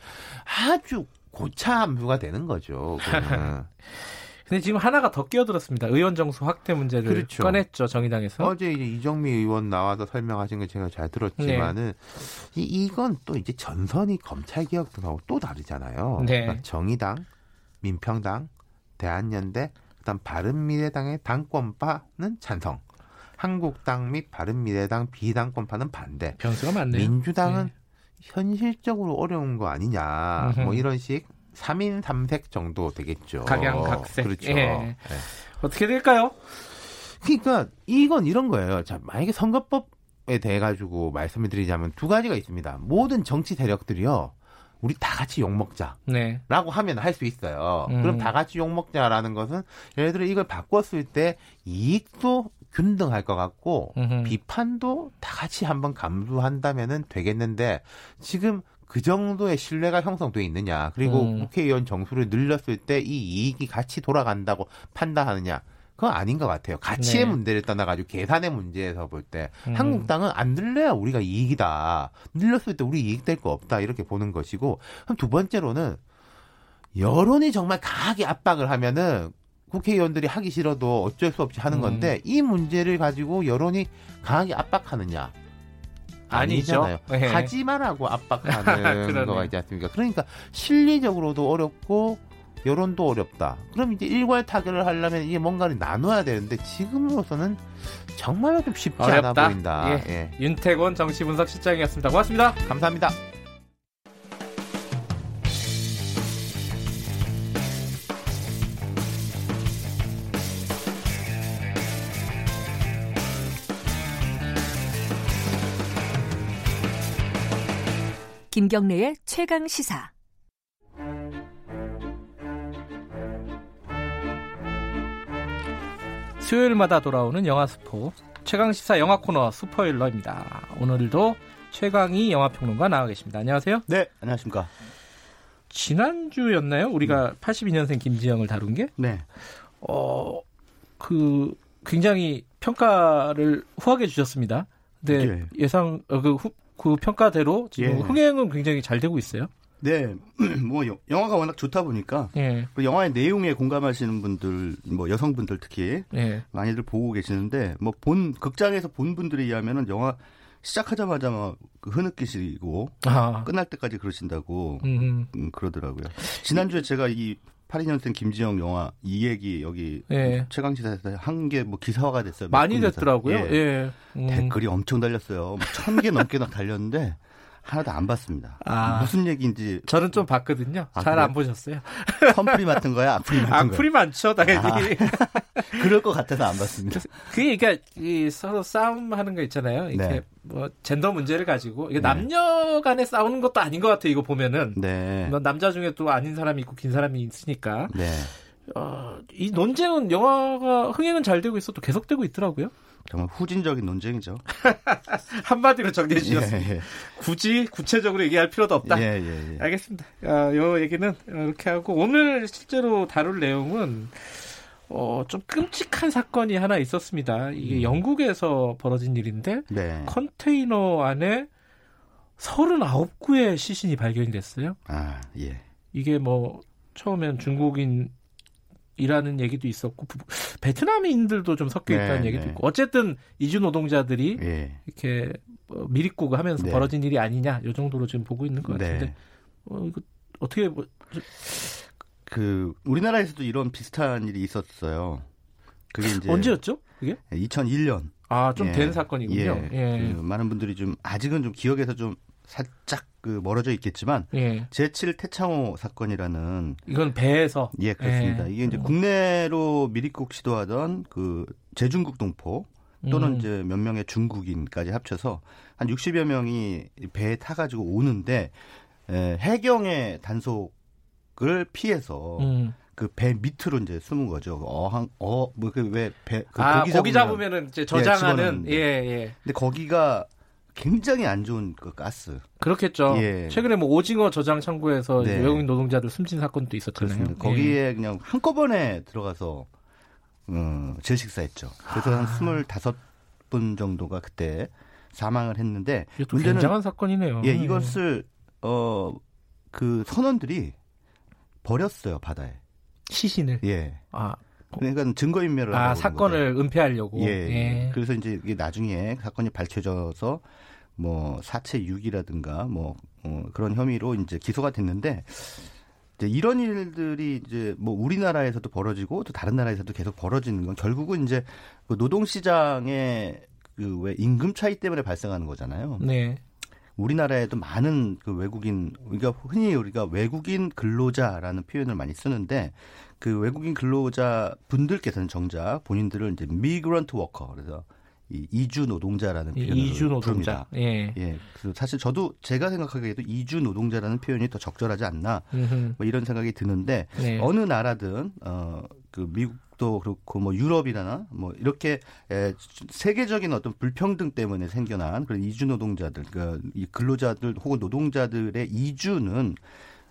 아주 고차함수가 되는 거죠. [laughs] 근데 지금 하나가 더 끼어들었습니다. 의원 정수 확대 문제를 그렇죠. 꺼냈죠 정의당에서. 어제 이제 이정미 의원 나와서 설명하신 거 제가 잘 들었지만은 이, 이건 또 이제 전선이 검찰 개혁 등하고 또 다르잖아요. 네. 그러니까 정의당, 민평당, 대한연대, 그다음 바른미래당의 당권파는 찬성. 한국당 및 바른미래당 비당권파는 반대. 변수가 많네요. 민주당은 네. 현실적으로 어려운 거 아니냐. 음흠. 뭐 이런 식 3인 3색 정도 되겠죠. 각양각색. 그렇죠. 예. 네. 어떻게 될까요? 그러니까 이건 이런 거예요. 자, 만약에 선거법에 대해 가지고 말씀을 드리자면 두 가지가 있습니다. 모든 정치 세력들이요. 우리 다 같이 욕 먹자라고 네. 하면 할 수 있어요. 음. 그럼 다 같이 욕 먹자라는 것은 예를 들어 이걸 바꿨을 때 이익도 균등할 것 같고 음흠. 비판도 다 같이 한번 감수한다면은 되겠는데 지금 그 정도의 신뢰가 형성돼 있느냐 그리고 음. 국회의원 정수를 늘렸을 때 이 이익이 같이 돌아간다고 판단하느냐 그건 아닌 것 같아요. 가치의 네. 문제를 떠나가지고 계산의 문제에서 볼때 음. 한국당은 안 늘려야 우리가 이익이다. 늘렸을 때 우리 이익 될 거 없다 이렇게 보는 것이고 그럼 두 번째로는 여론이 정말 강하게 압박을 하면은 국회의원들이 하기 싫어도 어쩔 수 없이 하는 음. 건데 이 문제를 가지고 여론이 강하게 압박하느냐 아니죠. 아니잖아요. 네. 하지 말라고 압박하는 [laughs] 그러네. 거가 있지 않습니까? 그러니까 실리적으로도 어렵고 여론도 어렵다. 그럼 이제 일괄 타결을 하려면 이게 뭔가를 나눠야 되는데 지금으로서는 정말로 좀 쉽지 어렵다. 않아 보인다. 예. 예. 윤태곤 정치분석 실장이었습니다. 고맙습니다. 감사합니다. 김경래의 최강 시사. 수요일마다 돌아오는 영화 스포 최강 시사 영화 코너 스포일러입니다. 오늘도 최강희 영화 평론가 나와 계십니다. 안녕하세요. 네, 안녕하십니까. 지난주였나요? 우리가 82년생 김지영을 다룬 게? 네. 어, 그, 굉장히 평가를 후하게 주셨습니다. 근데 예. 예상, 어, 그, 후, 그 평가대로 지금 예. 흥행은 굉장히 잘 되고 있어요. 네, [clears throat] 뭐 여- 영화가 워낙 좋다 보니까 예, 그 영화의 내용에 공감하시는 분들, 뭐 여성분들 특히 예. 많이들 보고 계시는데 뭐 본 극장에서 본 분들에 의하면은 영화 시작하자마자 막그 흐느끼시고 아, 끝날 때까지 그러신다고 음, 음, 그러더라고요. 지난주에 제가 이 82년생 김지영 영화 이 얘기 여기 예. 최강 시사에서 한 게 뭐 기사화가 됐어요. 많이. 됐더라고요. 예. 예. 음. 댓글이 엄청 달렸어요. 뭐천개 넘게 막 달렸는데 [laughs] 하나도 안 봤습니다. 아. 무슨 얘기인지 저는 좀 봤거든요. 아, 잘 그래요? 안 보셨어요? 선풀이 맡은 거야? 악플이 맡은 거야? 악플이 많죠, 당연히. [laughs] 그럴 것 같아서 안 봤습니다. 그게 그러니까 이 서로 싸움하는 거 있잖아요. 이렇게 네. 뭐 젠더 문제를 가지고 이게 네. 남녀 간에 싸우는 것도 아닌 것 같아. 이거 보면은 네. 뭐 남자 중에 또 아닌 사람이 있고 긴 사람이 있으니까 네. 어, 이 논쟁은 영화가 흥행은 잘 되고 있어도 계속되고 있더라고요. 정말 후진적인 논쟁이죠. [laughs] 한마디로 정리해 주셨습니다. 예, 예. 굳이 구체적으로 얘기할 필요도 없다. 예, 예, 예. 알겠습니다. 아, 요 얘기는 이렇게 하고 오늘 실제로 다룰 내용은 어, 좀 끔찍한 사건이 하나 있었습니다. 이게 영국에서 벌어진 일인데 네. 컨테이너 안에 39구의 시신이 발견이 됐어요. 아, 예. 이게 뭐 처음엔 중국인 이라는 얘기도 있었고 부- 베트남인들도 좀 섞여 있다는 네, 얘기도 네. 있고 어쨌든 이주 노동자들이 예. 이렇게 뭐 미리꾸고 하면서 네. 벌어진 일이 아니냐 이 정도로 지금 보고 있는 것 같은데 네. 어, 이거 어떻게 뭐, 그 우리나라에서도 이런 비슷한 일이 있었어요. 그게 이제 언제였죠? 그게? 2001년. 아좀 예. 된 사건이군요. 예. 예. 그 많은 분들이 좀 아직은 좀 기억에서 좀 살짝 그 멀어져 있겠지만 예. 제7 태창호 사건이라는 이건 배에서 예 그렇습니다. 예. 이게 이제 음. 국내로 미리국 시도하던 그 제중국 동포 또는 음. 이제 몇 명의 중국인까지 합쳐서 한 60여 명이 배에 타가지고 오는데 에, 해경의 단속을 피해서 음. 그배 밑으로 이제 숨은 거죠. 어항 어뭐그왜배 그 아 고기 고기 잡으면- 잡으면은 이제 저장하는 집어넣는데. 예 예. 근데 거기가 굉장히 안 좋은 그 가스. 그렇겠죠. 예. 최근에 뭐 오징어 저장 창고에서 네. 외국인 노동자들 숨진 사건도 있었잖아요. 그렇습니다. 예. 거기에 그냥 한꺼번에 들어가서 어, 질식사했죠. 그래서 아. 한 25분 정도가 그때 사망을 했는데 또 굉장한 사건이네요. 예, 이것을 어 그 선원들이 버렸어요, 바다에. 시신을. 예. 아, 그러니까 증거 인멸을 아 사건을 은폐하려고. 예. 예. 그래서 이제 이게 나중에 사건이 밝혀져서 뭐 사체 유기라든가 뭐 어, 그런 혐의로 이제 기소가 됐는데 이제 이런 일들이 이제 뭐 우리나라에서도 벌어지고 또 다른 나라에서도 계속 벌어지는 건 결국은 이제 그 노동 시장의 그 왜 임금 차이 때문에 발생하는 거잖아요. 네. 우리나라에도 많은 그 외국인 우리가 흔히 우리가 외국인 근로자라는 표현을 많이 쓰는데 그 외국인 근로자 분들께서는 정작 본인들을 이제 migrant worker 그래서 이 이주 노동자라는 이- 표현을 이주 노동자. 부릅니다. 예. 예. 그래서 사실 저도 제가 생각하기에도 이주 노동자라는 표현이 더 적절하지 않나. 뭐 이런 생각이 드는데 네. 어느 나라든 어그 미국도 그렇고 뭐 유럽이나 뭐 이렇게 에, 세계적인 어떤 불평등 때문에 생겨난 그런 이주 노동자들 그러니까 이 근로자들 혹은 노동자들의 이주는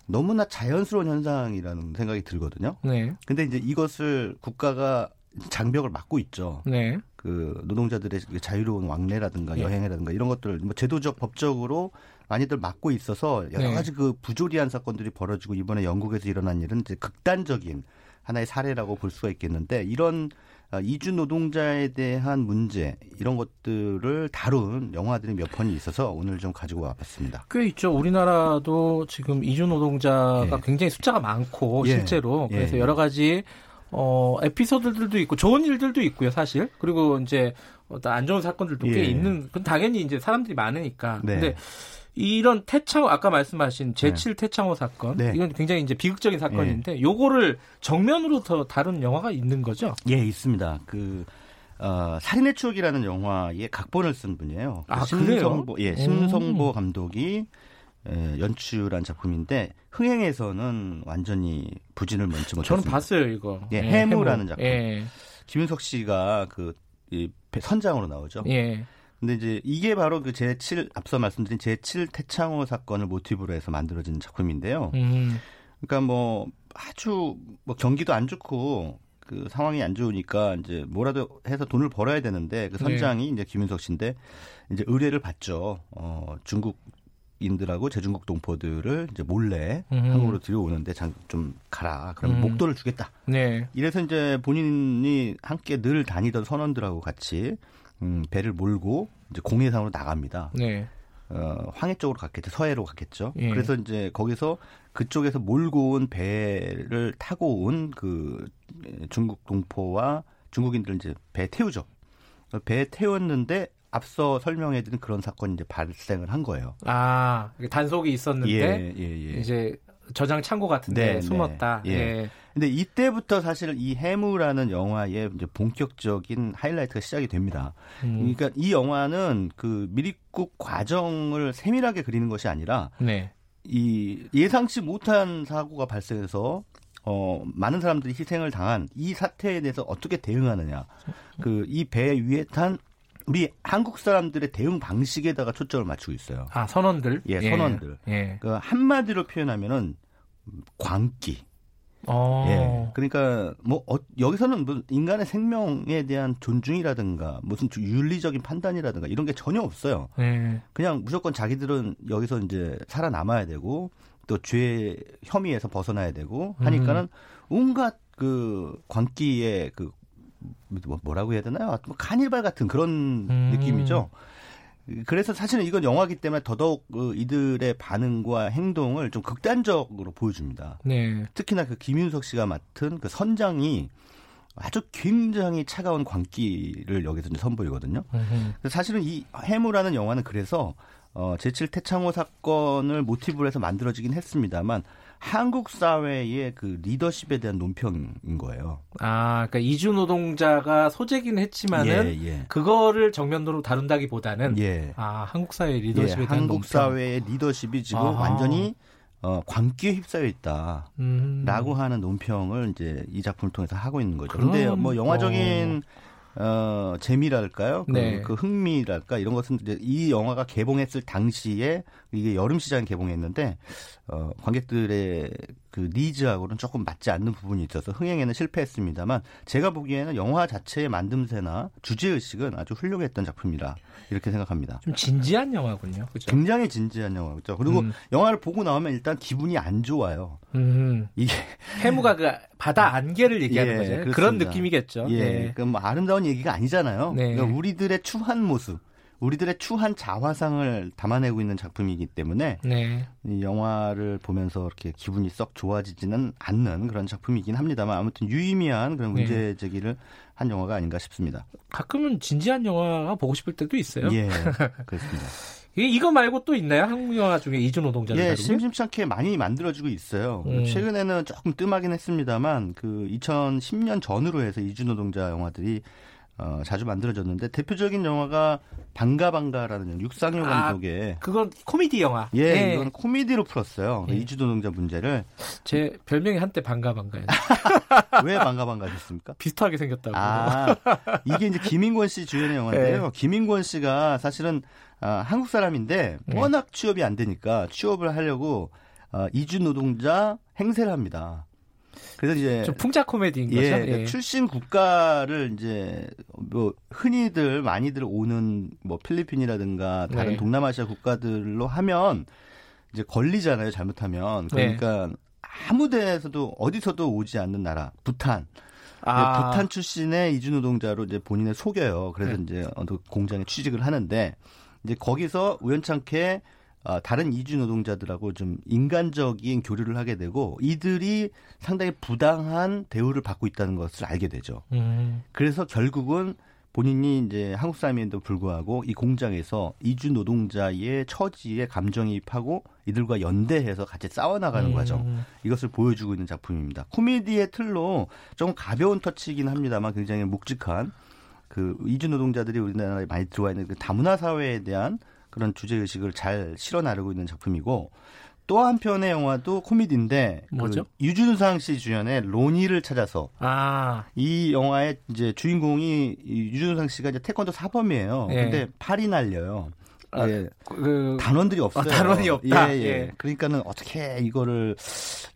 너무나 자연스러운 현상이라는 생각이 들거든요. 네. 근데 이제 이것을 국가가 장벽을 막고 있죠. 네. 그 노동자들의 그 자유로운 왕래라든가 예. 여행이라든가 이런 것들 뭐 제도적 법적으로 많이들 막고 있어서 여러 네. 가지 그 부조리한 사건들이 벌어지고 이번에 영국에서 일어난 일은 이제 극단적인 하나의 사례라고 볼 수가 있겠는데 이런 아, 이주 노동자에 대한 문제 이런 것들을 다룬 영화들이 몇 편이 있어서 오늘 좀 가지고 와봤습니다. 꽤 있죠. 우리나라도 지금 이주 노동자가 예. 굉장히 숫자가 많고 예. 실제로 예. 그래서 여러 가지 어 에피소드들도 있고 좋은 일들도 있고요, 사실. 그리고 이제 어떤 안 좋은 사건들도 꽤 예. 있는. 그건 당연히 이제 사람들이 많으니까. 네. 근데 이런 태창호 아까 말씀하신 제7 태창호 사건 네. 이건 굉장히 이제 비극적인 사건인데 요거를 정면으로 더 다룬 영화가 있는 거죠. 예, 있습니다. 그 어, 살인의 추억이라는 영화의 각본을 쓴 분이에요. 아, 심성보, 예, 그래요? 심성보 음. 감독이 에, 연출한 작품인데 흥행에서는 완전히 부진을 면치 저는 못했습니다. 봤어요, 이거. 예, 해무라는 작품. 예. 김윤석 씨가 그 이, 선장으로 나오죠. 예. 근데 이제 이게 바로 그 제7 앞서 말씀드린 제7 태창호 사건을 모티브로 해서 만들어진 작품인데요. 음. 그러니까 뭐 아주 뭐 경기도 안 좋고 그 상황이 안 좋으니까 이제 뭐라도 해서 돈을 벌어야 되는데 그 선장이 이제 김윤석 씨인데 이제 의뢰를 받죠. 어 중국 인들하고 제중국 동포들을 이제 몰래 음. 한국으로 들여오는데 장, 좀 가라. 그럼 음. 목돈을 주겠다. 네. 이래서 이제 본인이 함께 늘 다니던 선원들하고 같이 음, 배를 몰고 이제 공해상으로 나갑니다. 네. 어, 황해 쪽으로 갔겠죠. 서해로 갔겠죠. 예. 그래서 이제 거기서 그쪽에서 몰고 온 배를 타고 온 그 중국 동포와 중국인들 이제 배 태우죠. 배 태웠는데 앞서 설명해드린 그런 사건이 이제 발생을 한 거예요. 아 단속이 있었는데 예, 예, 예. 이제 저장 창고 같은데 네, 숨었다. 네. 예. 예. 근데 이때부터 사실 이 해무라는 영화의 이제 본격적인 하이라이트가 시작이 됩니다. 음. 그러니까 이 영화는 그 미립국 과정을 세밀하게 그리는 것이 아니라 네. 이 예상치 못한 사고가 발생해서 어 많은 사람들이 희생을 당한 이 사태에 대해서 어떻게 대응하느냐. 그 이 배 위에 탄 우리 한국 사람들의 대응 방식에다가 초점을 맞추고 있어요. 아 선원들. 예, 선원들. 예. 그 한마디로 표현하면은 광기. 어. 예. 그러니까 뭐 어, 여기서는 뭐 인간의 생명에 대한 존중이라든가 무슨 윤리적인 판단이라든가 이런 게 전혀 없어요. 예. 그냥 무조건 자기들은 여기서 이제 살아남아야 되고 또 죄 혐의에서 벗어나야 되고 하니까는 온갖 그 광기의 그 뭐- 뭐라고 해야 되나요? 뭐 카니발 같은 그런 음. 느낌이죠. 그래서 사실은 이건 영화기 때문에 더더욱 그 이들의 반응과 행동을 좀 극단적으로 보여줍니다. 네. 특히나 그 김윤석 씨가 맡은 그 선장이 아주 굉장히 차가운 광기를 여기서 이제 선보이거든요. 그래서 사실은 이 해무라는 영화는 그래서 어, 제7 태창호 사건을 모티브로 해서 만들어지긴 했습니다만 한국 사회의 그 리더십에 대한 논평인 거예요. 아, 그러니까 이주 노동자가 소재긴 했지만은 예, 예. 그거를 정면으로 다룬다기보다는 예. 아 한국 사회 리더십에 예, 대한 한국 논평. 사회의 리더십이 지금 아하. 완전히 어, 광기에 휩싸여 있다. 음. 라고 하는 논평을 이제 이 작품을 통해서 하고 있는 거죠. 그럼, 근데 뭐 영화적인 어, 재미랄까요? 그, 네. 그 흥미랄까 이런 것은 이제 이 영화가 개봉했을 당시에 이게 여름 시장에 개봉했는데 어, 관객들의 그 니즈하고는 조금 맞지 않는 부분이 있어서 흥행에는 실패했습니다만 제가 보기에는 영화 자체의 만듦새나 주제 의식은 아주 훌륭했던 작품이라 이렇게 생각합니다. 좀 진지한 영화군요. 그죠? 굉장히 진지한 영화죠. 그리고 음. 영화를 보고 나오면 일단 기분이 안 좋아요. 음. 이게 해무가 그 바다 안개를 얘기하는 예, 거죠. 그렇습니다. 그런 느낌이겠죠. 예, 네. 그뭐 아름다운 얘기가 아니잖아요. 네. 그러니까 우리들의 추한 모습, 우리들의 추한 자화상을 담아내고 있는 작품이기 때문에 네. 이 영화를 보면서 이렇게 기분이 썩 좋아지지는 않는 그런 작품이긴 합니다만 아무튼 유의미한 그런 네. 문제 제기를 한 영화가 아닌가 싶습니다. 가끔은 진지한 영화가 보고 싶을 때도 있어요. 예, [laughs] 그렇습니다. 이- 이거 말고 또 있나요? 한국 영화 중에 이주 노동자를 예, 게? 심심찮게 많이 만들어지고 있어요. 음. 최근에는 조금 뜸하긴 했습니다만 그 2010년 전으로 해서 이주 노동자 영화들이 어, 자주 만들어졌는데 대표적인 영화가 반가 반가라는 영화, 육상효 아, 감독의 그건 코미디 영화. 예, 네. 이건 코미디로 풀었어요. 예. 이주 노동자 문제를 제 별명이 한때 반가 반가요. [laughs] 왜 반가 반가셨습니까? 비슷하게 생겼다고. 아, 이게 이제 김인권 씨 주연의 영화인데요. 네. 김인권 씨가 사실은 아, 한국 사람인데 네. 워낙 취업이 안 되니까 취업을 하려고 아, 이주 노동자 행세를 합니다. 그래서 이제 좀 풍자 코미디인 거죠. 예, 예. 그러니까 출신 국가를 이제 뭐 흔히들 많이들 오는 뭐 필리핀이라든가 다른 네. 동남아시아 국가들로 하면 이제 걸리잖아요. 잘못하면 네. 그러니까 아무 데에서도 어디서도 오지 않는 나라 부탄. 아. 네, 부탄 출신의 이주 노동자로 이제 본인을 속여요. 그래서 네. 이제 어느 공장에 취직을 하는데 이제 거기서 우연찮게 아, 다른 이주 노동자들하고 좀 인간적인 교류를 하게 되고 이들이 상당히 부당한 대우를 받고 있다는 것을 알게 되죠. 음. 그래서 결국은 본인이 이제 한국 사람인데도 불구하고 이 공장에서 이주 노동자의 처지에 감정이입하고 이들과 연대해서 같이 싸워나가는 음. 과정. 이것을 보여주고 있는 작품입니다. 코미디의 틀로 좀 가벼운 터치이긴 합니다만 굉장히 묵직한 그 이주 노동자들이 우리나라에 많이 들어와 있는 그 다문화 사회에 대한 그런 주제 의식을 잘 실어 나르고 있는 작품이고 또 한편의 영화도 코미디인데 뭐죠? 그 유준상 씨 주연의 로니를 찾아서 아. 이 영화의 이제 주인공이 이 유준상 씨가 이제 태권도 사범이에요. 예. 근데 팔이 날려요. 아, 예. 그 단원들이 없어요. 아, 단원이 없다. 예, 예. 예. 그러니까는 어떻게 이거를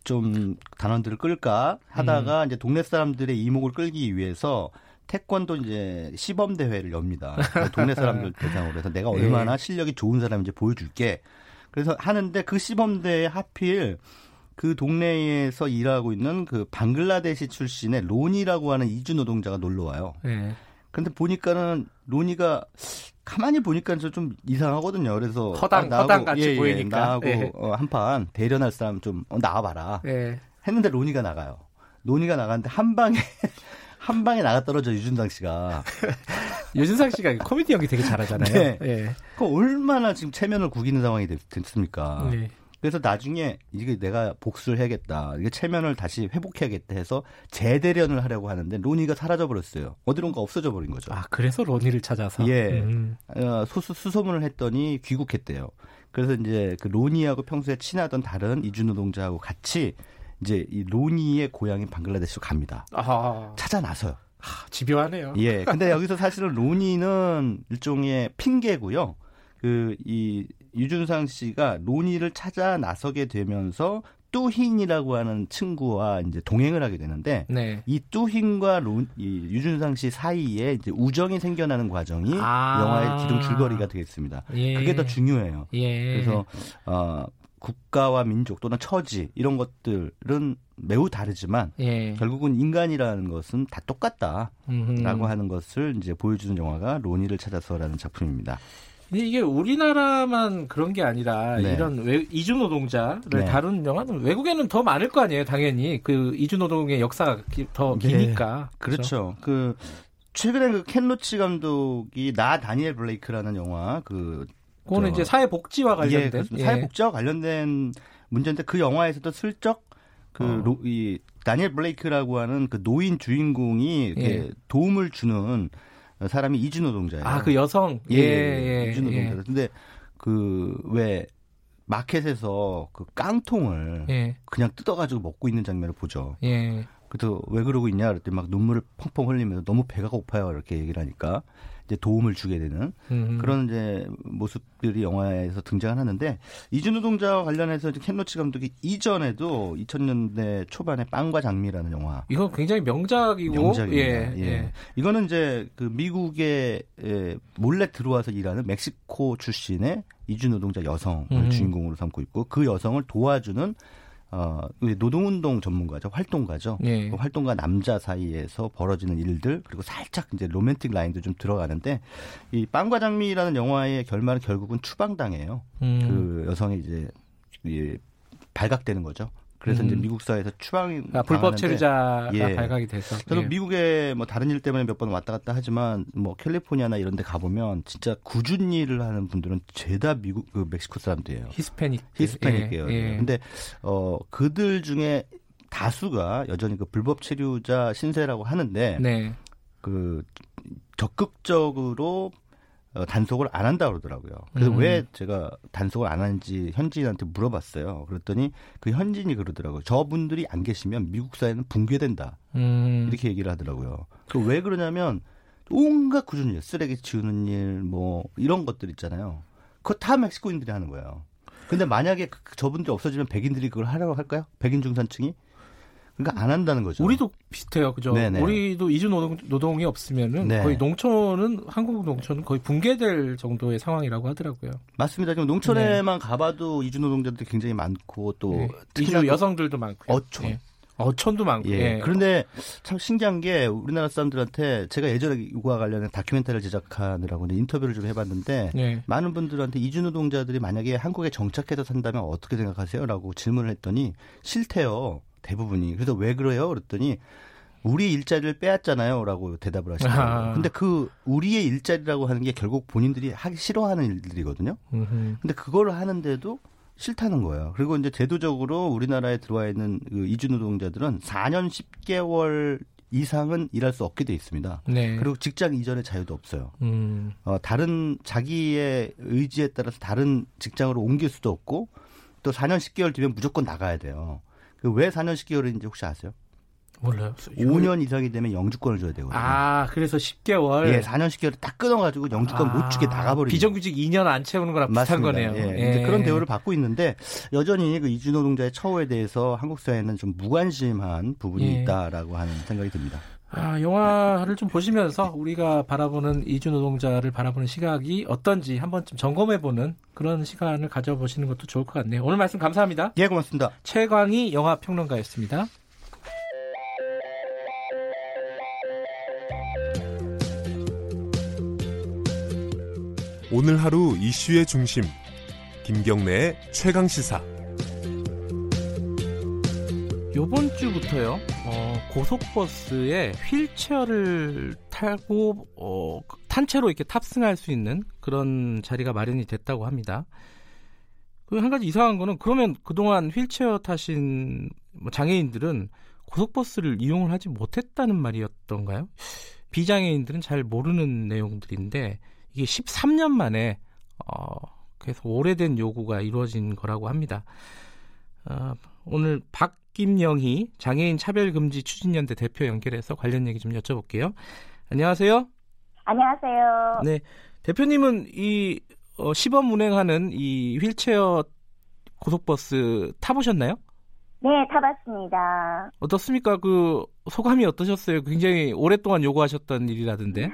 좀 단원들을 끌까 하다가 이제 동네 사람들의 이목을 끌기 위해서 태권도 이제 시범 대회를 엽니다. [laughs] 동네 사람들 대상으로 해서 내가 예. 얼마나 실력이 좋은 사람인지 보여줄게. 그래서 하는데 그 시범 대회 하필 그 동네에서 일하고 있는 그 방글라데시 출신의 로니라고 하는 이주 노동자가 놀러 와요. 예. 근데 보니까는 로니가 가만히 보니까 좀 이상하거든요. 그래서 허당, 아, 나하고- 허당 같이 예, 예, 보이니까. 나하고 예. 어, 한판 대련할 사람 좀 어, 나와봐라. 예. 했는데 로니가 나가요. 로니가 나가는데 한 방에 한 방에 나가 떨어져 유준상 씨가. [laughs] 유준상 씨가 코미디 연기 되게 잘하잖아요. 네. 예. 그 얼마나 지금 체면을 구기는 상황이 됐, 됐습니까? 네. 그래서 나중에 이게 내가 복수를 해야겠다. 이게 체면을 다시 회복해야겠다 해서 재대련을 하려고 하는데 로니가 사라져 버렸어요. 어디론가 없어져 버린 거죠. 아 그래서 로니를 찾아서. 예. 음. 어, 소수 수소문을 했더니 귀국했대요. 그래서 이제 그 로니하고 평소에 친하던 다른 이주 노동자하고 같이 이제 이 로니의 고향인 방글라데시로 갑니다. 아, 찾아 나서요. 아, 집요하네요. 예. 근데 여기서 사실은 로니는 일종의 핑계고요. 그 이 유준상 씨가 로니를 찾아 나서게 되면서 뚜흰이라고 하는 친구와 이제 동행을 하게 되는데 네. 이 뚜흰과 로, 이 유준상 씨 사이에 이제 우정이 생겨나는 과정이 아. 영화의 기둥 줄거리가 되겠습니다. 예. 그게 더 중요해요. 예. 그래서 어, 국가와 민족 또는 처지 이런 것들은 매우 다르지만 예. 결국은 인간이라는 것은 다 똑같다라고 음흠. 하는 것을 이제 보여주는 영화가 로니를 찾아서라는 작품입니다. 근데 이게 우리나라만 그런 게 아니라 네. 이런 외, 이주노동자를 네. 다루는 영화는 외국에는 더 많을 거 아니에요, 당연히. 그 이주노동의 역사가 기- 더 네. 기니까. 그렇죠. 그 최근에 그 켄 로치 감독이 나 다니엘 블레이크라는 영화 그 그거는 저- 이제 사회복지와 예, 관련된. 그렇습니다. 예. 사회복지와 관련된 문제인데 그 영화에서도 슬쩍 그 어. 다니엘 블레이크라고 하는 그 노인 주인공이 예. 도움을 주는 사람이 이주 노동자예요. 아, 그 여성. 예, 예, 예, 예. 이주 노동자. 근데 그 왜 마켓에서 그 깡통을 예. 그냥 뜯어가지고 먹고 있는 장면을 보죠. 예. 그래서 왜 그러고 있냐 그랬더니 막 눈물을 펑펑 흘리면서 너무 배가 고파요 이렇게 얘기를 하니까 이제 도움을 주게 되는 음. 그런 이제 모습들이 영화에서 등장하는데 이주노동자와 관련해서 이제 켄로치 감독이 이전에도 2000년대 초반에 빵과 장미라는 영화 이거 굉장히 명작이고. 명작입니다. 예. 예. 예. 이거는 이제 그 미국에 에, 몰래 들어와서 일하는 멕시코 출신의 이주 노동자 여성을 음. 주인공으로 삼고 있고 그 여성을 도와주는 어, 노동운동 전문가죠. 활동가죠. 예. 그 활동가 남자 사이에서 벌어지는 일들 그리고 살짝 이제 로맨틱 라인도 좀 들어가는데 이 빵과 장미라는 영화의 결말은 결국은 추방당해요. 음. 그 여성이 이제 이 발각되는 거죠. 그래서 음. 이제 미국 사회에서 추방이 아, 불법 체류자가 예. 발각이 돼서. 저도 예. 미국에 뭐 다른 일 때문에 몇 번 왔다 갔다 하지만 뭐 캘리포니아나 이런 데 가보면 진짜 굳은 일을 하는 분들은 죄다 미국 그 멕시코 사람들이에요. 히스패닉. 히스패닉 예, 계열. 예. 근데 어 그들 중에 다수가 여전히 그 불법 체류자 신세라고 하는데 네. 그 적극적으로 어, 단속을 안 한다 그러더라고요. 그래서 음. 왜 제가 단속을 안 하는지 현지인한테 물어봤어요. 그랬더니 그 현지인이 그러더라고요. 저분들이 안 계시면 미국 사회는 붕괴된다. 음. 이렇게 얘기를 하더라고요. 그 왜 그러냐면 온갖 꾸준히 일, 쓰레기 치우는 일, 뭐 이런 것들 있잖아요. 그거 다 멕시코인들이 하는 거예요. 근데 만약에 그- 저분들이 없어지면 백인들이 그걸 하라고 할까요? 백인 중산층이? 그러니까 안 한다는 거죠. 우리도 비슷해요, 그죠? 네네. 우리도 이주 노동, 노동 이 없으면은 네. 거의 농촌은 한국 농촌은 거의 붕괴될 정도의 상황이라고 하더라고요. 맞습니다. 지금 농촌에만 가봐도 이주 노동자들이 굉장히 많고 또 네. 이주 또 여성들도 많고요. 어촌. 예. 어촌도 많고. 예. 예. 그런데 참 신기한 게 우리나라 사람들한테 제가 예전에 이거와 관련해 다큐멘터리를 제작하느라고 인터뷰를 좀 해봤는데 예. 많은 분들한테 이주 노동자들이 만약에 한국에 정착해서 산다면 어떻게 생각하세요?라고 질문을 했더니 싫대요 대부분이. 그래서 왜 그래요? 그랬더니 우리 일자리를 빼앗잖아요.라고 대답을 하시더라고요. 아하. 근데 그 우리의 일자리라고 하는 게 결국 본인들이 하기 싫어하는 일들이거든요. 음흠. 근데 그걸 하는데도 싫다는 거예요. 그리고 이제 제도적으로 우리나라에 들어와 있는 그 이주 노동자들은 4년 10개월 이상은 일할 수 없게 돼 있습니다. 네. 그리고 직장 이전의 자유도 없어요. 음. 어, 다른 자기의 의지에 따라서 다른 직장으로 옮길 수도 없고 또 4년 10개월 뒤면 무조건 나가야 돼요. 그 왜 4년 10개월인지 혹시 아세요? 몰라요. 5년 이상이 되면 영주권을 줘야 되거든요. 아, 그래서 10개월. 예, 4년 10개월 딱 끊어가지고 영주권 아, 못 주게 나가버리는 비정규직 2년 안 채우는 거랑 비슷한. 거네요. 예, 이제 그런 대우를 받고 있는데 여전히 그 이주 노동자의 처우에 대해서 한국 사회는 좀 무관심한 부분이 예. 있다라고 하는 생각이 듭니다. 아, 영화를 좀 보시면서 우리가 바라보는 이주 노동자를 바라보는 시각이 어떤지 한 번쯤 점검해보는 그런 시간을 가져보시는 것도 좋을 것 같네요. 오늘 말씀 감사합니다. 예, 고맙습니다. 최광희 영화평론가였습니다. 오늘 하루 이슈의 중심 김경래의 최강 시사 요번 주부터요, 어, 고속버스에 휠체어를 타고, 어, 탄체로 이렇게 탑승할 수 있는 그런 자리가 마련이 됐다고 합니다. 그한 가지 이상한 거는 그러면 그동안 휠체어 타신 뭐 장애인들은 고속버스를 이용을 하지 못했다는 말이었던가요? 비장애인들은 잘 모르는 내용들인데 이게 13년 만에 어, 그래서 오래된 요구가 이루어진 거라고 합니다. 어, 오늘 박 김영희 장애인 차별금지 추진연대 대표 연결해서 관련 얘기 좀 여쭤볼게요. 안녕하세요. 안녕하세요. 네, 대표님은 이 어, 시범 운행하는 이 휠체어 고속버스 타보셨나요? 네, 타봤습니다. 어떻습니까? 그 소감이 어떠셨어요? 굉장히 오랫동안 요구하셨던 일이라던데.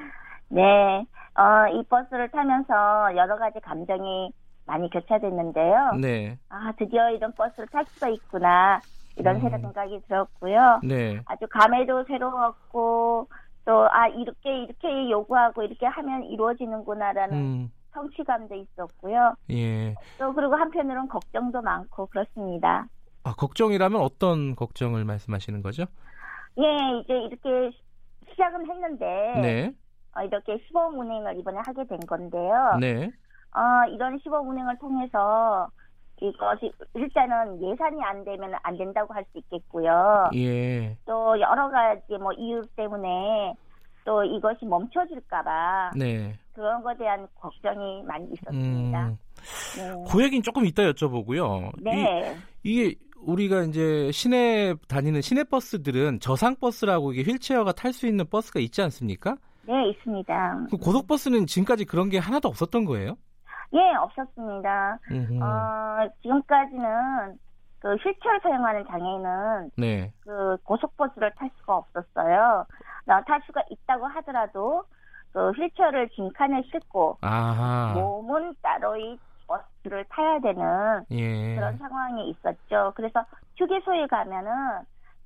네, 어, 이 버스를 타면서 여러 가지 감정이 많이 교차됐는데요. 네. 아, 드디어 이런 버스를 탈 수가 있구나. 이런 음. 생각이 들었고요. 네. 아주 감회도 새로웠고, 또, 아, 이렇게, 이렇게 요구하고, 이렇게 하면 이루어지는구나라는 음, 성취감도 있었고요. 예. 또, 그리고 한편으로는 걱정도 많고, 그렇습니다. 아, 걱정이라면 어떤 걱정을 말씀하시는 거죠? 예, 이제 이렇게 시- 시작은 했는데, 네. 어, 이렇게 시범 운행을 이번에 하게 된 건데요. 네. 어, 이런 시범 운행을 통해서 이것이 일단은 예산이 안 되면 안 된다고 할 수 있겠고요. 예. 또 여러 가지 뭐 이유 때문에 또 이것이 멈춰질까봐 네. 그런 것에 대한 걱정이 많이 있었습니다. 음, 네. 그 얘기는 조금 이따 여쭤보고요. 네. 이, 이게 우리가 이제 시내 다니는 시내 버스들은 저상 버스라고 이게 휠체어가 탈 수 있는 버스가 있지 않습니까? 네, 있습니다. 그 고속버스는 지금까지 그런 게 하나도 없었던 거예요? 예, 없었습니다. 음흠. 어, 지금까지는 그 휠체어 사용하는 장애인은 네. 그 고속버스를 탈 수가 없었어요. 나- 탈 수가 있다고 하더라도 그 휠체어를 빈칸에 싣고 아하. 몸은 따로 이 버스를 타야 되는 예. 그런 상황이 있었죠. 그래서 휴게소에 가면은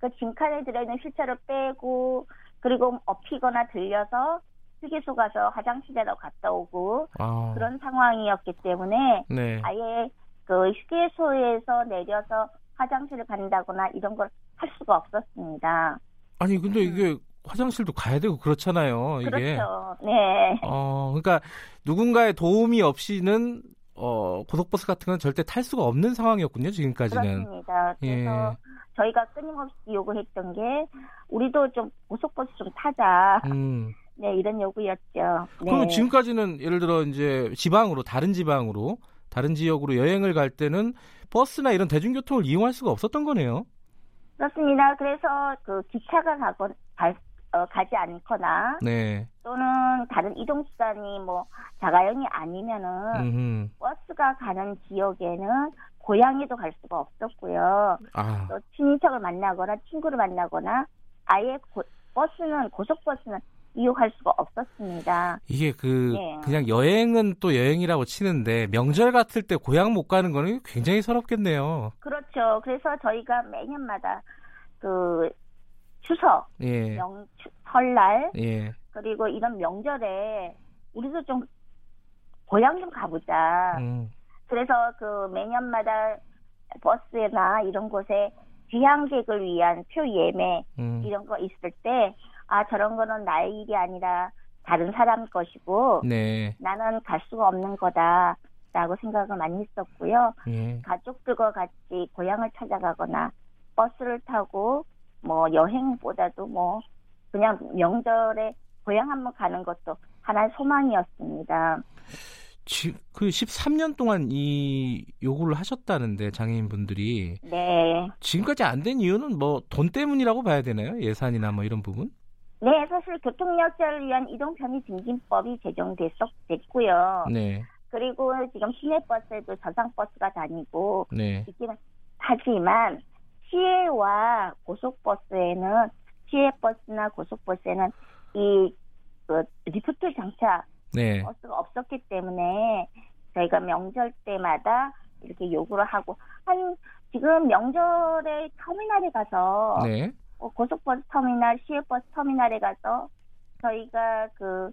그 빈칸에 들어있는 휠체어를 빼고 그리고 업히거나 들려서 휴게소 가서 화장실에도 갔다 오고 아. 그런 상황이었기 때문에 네. 아예 그 휴게소에서 내려서 화장실을 간다거나 이런 걸 할 수가 없었습니다. 아니 근데 이게 화장실도 가야 되고 그렇잖아요. 이게. 그렇죠. 네. 어, 그러니까 누군가의 도움이 없이는 어, 고속버스 같은 건 절대 탈 수가 없는 상황이었군요, 지금까지는. 그렇습니다. 그래서 예. 저희가 끊임없이 요구했던 게 우리도 좀 고속버스 좀 타자. 음. 네, 이런 요구였죠. 네. 그러면 지금까지는 예를 들어 이제 지방으로 다른 지방으로 다른 지역으로 여행을 갈 때는 버스나 이런 대중교통을 이용할 수가 없었던 거네요. 그렇습니다. 그래서 그 기차가 가건 갈- 어, 가지 않거나 네. 또는 다른 이동 수단이 뭐 자가용이 아니면은 음흠. 버스가 가는 지역에는 고향에도 갈 수가 없었고요. 아. 또 친인척을 만나거나 친구를 만나거나 아예 고- 버스는 고속버스는 이용할 수가 없었습니다. 이게 그 예. 그냥 여행은 또 여행이라고 치는데 명절 같을 때 고향 못 가는 거는 굉장히 서럽겠네요. 그렇죠. 그래서 저희가 매년마다 그 추석, 예. 명 추- 설날 예. 그리고 이런 명절에 우리도 좀 고향 좀 가보자. 음. 그래서 그 매년마다 버스나 이런 곳에 귀향객을 위한 표 예매 음. 이런 거 있을 때 아 저런 거는 나의 일이 아니라 다른 사람 것이고 네. 나는 갈 수가 없는 거다라고 생각을 많이 했었고요. 예. 가족들과 같이 고향을 찾아가거나 버스를 타고 뭐 여행보다도 뭐 그냥 명절에 고향 한번 가는 것도 하나의 소망이었습니다. 지, 그 13년 동안 이 요구를 하셨다는데 장애인분들이 네. 지금까지 안 된 이유는 뭐 돈 때문이라고 봐야 되나요? 예산이나 뭐 이런 부분? 네, 사실 교통약자를 위한 이동 편의 증진법이 제정됐었고요. 네. 그리고 지금 시내버스에도 저상버스가 다니고 네. 있기는 하지만 시외와 고속버스에는 시외버스나 고속버스에는 이 그 리프트 장착 네. 버스가 없었기 때문에 저희가 명절 때마다 이렇게 요구를 하고 한 지금 명절에 터미널에 가서 네. 어, 고속버스 터미널, 시외버스 터미널에 가서 저희가 그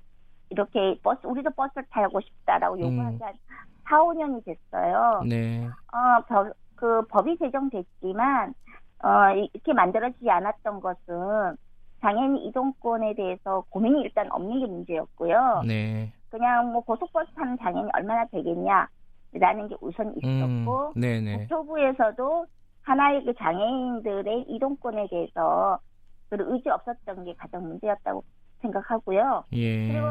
이렇게 버스 우리도 버스를 타고 싶다라고 요구한 음. 게한 4, 5년이 됐어요. 네. 어, 법- 그 법이 제정됐지만 어, 이- 이렇게 만들어지지 않았던 것은 장애인 이동권에 대해서 고민이 일단 없는 게 문제였고요. 네. 그냥 뭐 고속버스 타는 장애인이 얼마나 되겠냐 라는 게 우선 있었고 음, 네네. 국토부에서도 하나의 그 장애인들의 이동권에 대해서 그런 의지 없었던 게 가장 문제였다고 생각하고요. 예. 그리고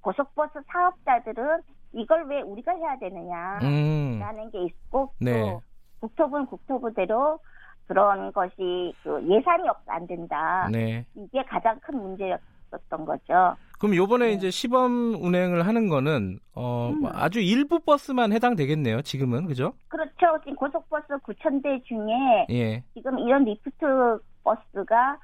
고속버스 사업자들은 이걸 왜 우리가 해야 되느냐라는 음, 게 있고 네. 또 국토부는 국토부대로 그런 것이 그 예산이 없 안 된다. 네. 이게 가장 큰 문제였었던 거죠. 그럼 요번에 이제 시범 운행을 하는 거는 어 음. 아주 일부 버스만 해당되겠네요. 지금은 그죠? 그렇죠. 지금 고속버스 9천 대 중에 예. 지금 이런 리프트 버스가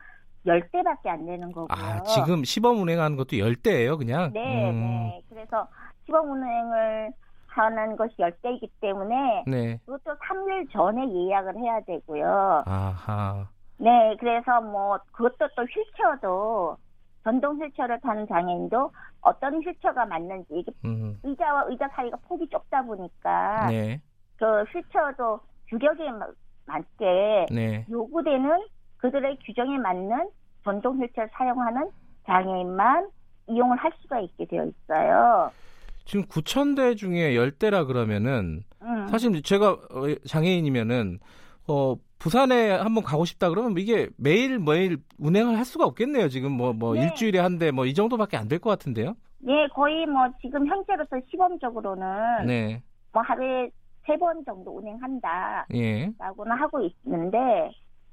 10대밖에 안 되는 거고요. 아, 지금 시범 운행하는 것도 열대예요, 그냥. 네, 음, 네. 그래서 시범 운행을 하는 것이 10대이기 때문에 네. 그것도 3일 전에 예약을 해야 되고요. 아하. 네, 그래서 뭐 그것도 또 휠체어도 전동 휠체어를 타는 장애인도 어떤 휠체어가 맞는지 이게 음. 의자와 의자 사이가 폭이 좁다 보니까 네. 그 휠체어도 규격에 마- 맞게 네. 요구되는 그들의 규정에 맞는 전동 휠체어를 사용하는 장애인만 이용을 할 수가 있게 되어 있어요. 지금 9,000대 중에 10대라 그러면은 음. 사실 제가 어, 장애인이면은 어 부산에 한번 가고 싶다 그러면 이게 매일 매일 운행을 할 수가 없겠네요. 지금 뭐뭐 네. 일주일에 한 대 뭐 이 정도밖에 안 될 것 같은데요. 예, 거의 뭐 지금 현재로서 시범적으로는 네. 뭐 하루에 세 번 정도 운행한다. 예. 라고는 하고 있는데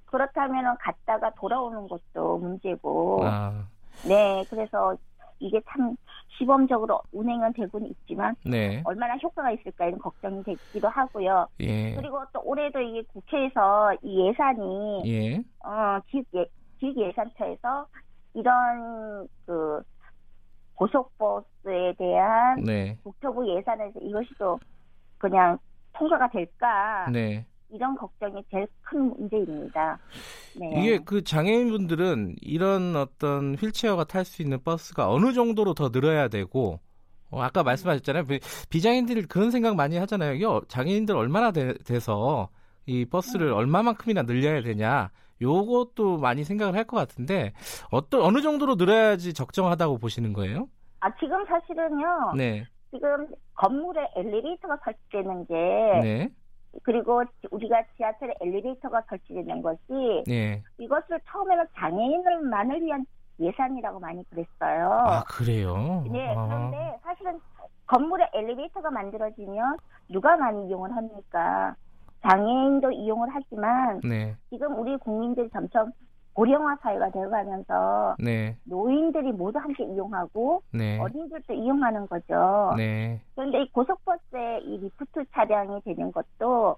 그렇다면 갔다가 돌아오는 것도 문제고 아. 네 그래서 이게 참 시범적으로 운행은 되고는 있지만 네. 얼마나 효과가 있을까 이런 걱정이 되기도 하고요. 예. 그리고 또 올해도 이게 국회에서 이 예산이 예. 어 기획 예, 기획 예산처에서 이런 그 고속버스에 대한 네. 국토부 예산에서 이것이 또 그냥 통과가 될까 네. 이런 걱정이 제일 큰 문제입니다. 네. 이게 그 장애인분들은 이런 어떤 휠체어가 탈 수 있는 버스가 어느 정도로 더 늘어야 되고 어, 아까 말씀하셨잖아요. 비- 비장애인들이 그런 생각 많이 하잖아요. 이게 어- 장애인들 얼마나 돼, 돼서 이 버스를 음. 얼마만큼이나 늘려야 되냐. 요것도 많이 생각을 할 것 같은데 어떤 어느 정도로 늘어야지 적정하다고 보시는 거예요? 아 지금 사실은요. 네. 지금 건물에 엘리베이터가 설치되는 게 네. 그리고 우리가 지하철에 엘리베이터가 설치되는 것이 네. 이것을 처음에는 장애인을만을 위한 예산이라고 많이 그랬어요. 아, 그래요. 네, 아. 그런데 사실은 건물에 엘리베이터가 만들어지면 누가 많이 이용을 합니까? 장애인도 이용을 하지만 네. 지금 우리 국민들이 점점 고령화 사회가 되어가면서 네. 노인들이 모두 함께 이용하고 네. 어린이들도 이용하는 거죠. 네. 그런데 이 고속버스의 이 리프트 차량이 되는 것도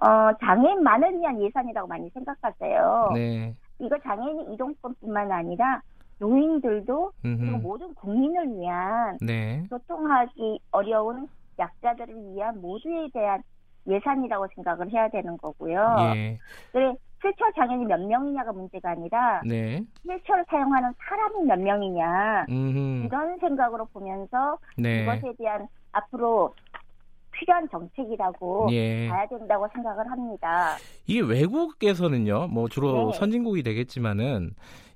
어, 장애인만을 위한 예산이라고 많이 생각하세요. 네. 이거 장애인 이동권뿐만 아니라 노인들도 그리고. 모든 국민을 위한 네. 교통하기 어려운 약자들을 위한 모두에 대한 예산이라고 생각을 해야 되는 거고요. 예. 그래 휠체어 장애인이 몇 명이냐가 문제가 아니라 네. 휠체어를 사용하는 사람이 몇 명이냐 음. 이런 생각으로 보면서 네. 이것에 대한 앞으로 필요한 정책이라고 예. 봐야 된다고 생각을 합니다. 이게 외국에서는요, 뭐 주로 네. 선진국이 되겠지만은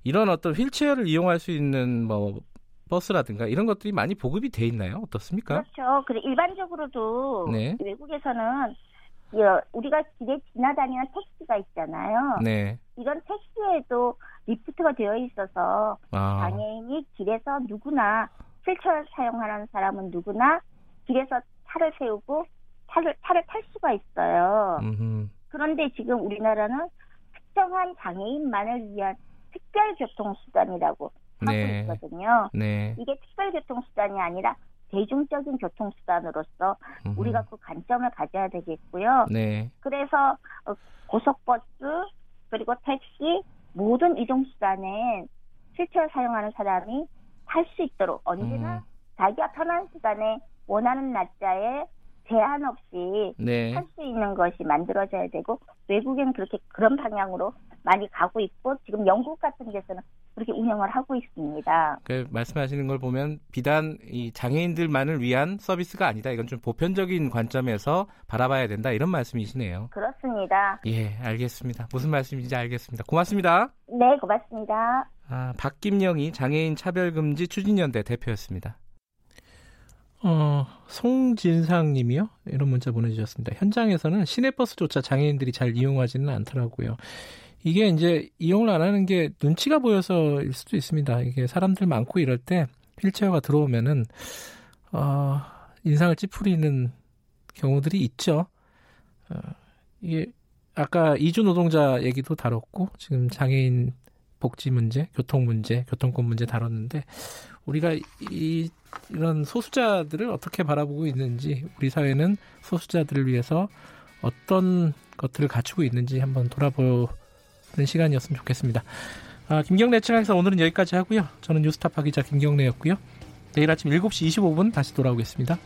이런 어떤 휠체어를 이용할 수 있는 뭐 버스라든가 이런 것들이 많이 보급이 돼 있나요? 어떻습니까? 그렇죠. 그래 일반적으로도 네. 외국에서는 여- 우리가 길에 지나다니는 택시가 있잖아요. 네. 이런 택시에도 리프트가 되어 있어서 아. 장애인이 길에서 누구나 휠체어를 사용하는 사람은 누구나 길에서 차를 세우고 차를 차를 탈 수가 있어요. 음흠. 그런데 지금 우리나라는 특정한 장애인만을 위한 특별 교통수단이라고 하고 네. 있거든요. 네. 이게 특별 교통수단이 아니라 대중적인 교통수단으로서. 우리가 그 관점을 가져야 되겠고요. 네. 그래서 어, 고속버스 그리고 택시 모든 이동수단에 휠체어 사용하는 사람이 탈 수 있도록 언제나 음. 자기가 편한 시간에 원하는 날짜에 제한 없이 네. 할수 있는 것이 만들어져야 되고 외국에는 그렇게 그런 방향으로 많이 가고 있고 지금 영국 같은 데서는 그렇게 운영을 하고 있습니다. 그 말씀하시는 걸 보면 비단 이 장애인들만을 위한 서비스가 아니다. 이건 좀 보편적인 관점에서 바라봐야 된다. 이런 말씀이시네요. 그렇습니다. 예, 알겠습니다. 무슨 말씀인지 알겠습니다. 고맙습니다. 네, 고맙습니다. 아, 박김영이 장애인 차별금지 추진연대 대표였습니다. 어, 송진상 님이요? 이런 문자 보내주셨습니다. 현장에서는 시내버스조차 장애인들이 잘 이용하지는 않더라고요. 이게 이제 이용을 안 하는 게 눈치가 보여서일 수도 있습니다. 이게 사람들 많고 이럴 때 휠체어가 들어오면은 어, 인상을 찌푸리는 경우들이 있죠. 어, 이게 아까 이주 노동자 얘기도 다뤘고 지금 장애인 복지 문제, 교통 문제, 교통권 문제 다뤘는데 우리가 이 이런 소수자들을 어떻게 바라보고 있는지 우리 사회는 소수자들을 위해서 어떤 것들을 갖추고 있는지 한번 돌아보 시간이었으면 좋겠습니다. 아, 김경래 측에서 오늘은 여기까지 하고요. 저는 뉴스타파 기자 김경래였고요. 내일 아침 7시 25분 다시 돌아오겠습니다.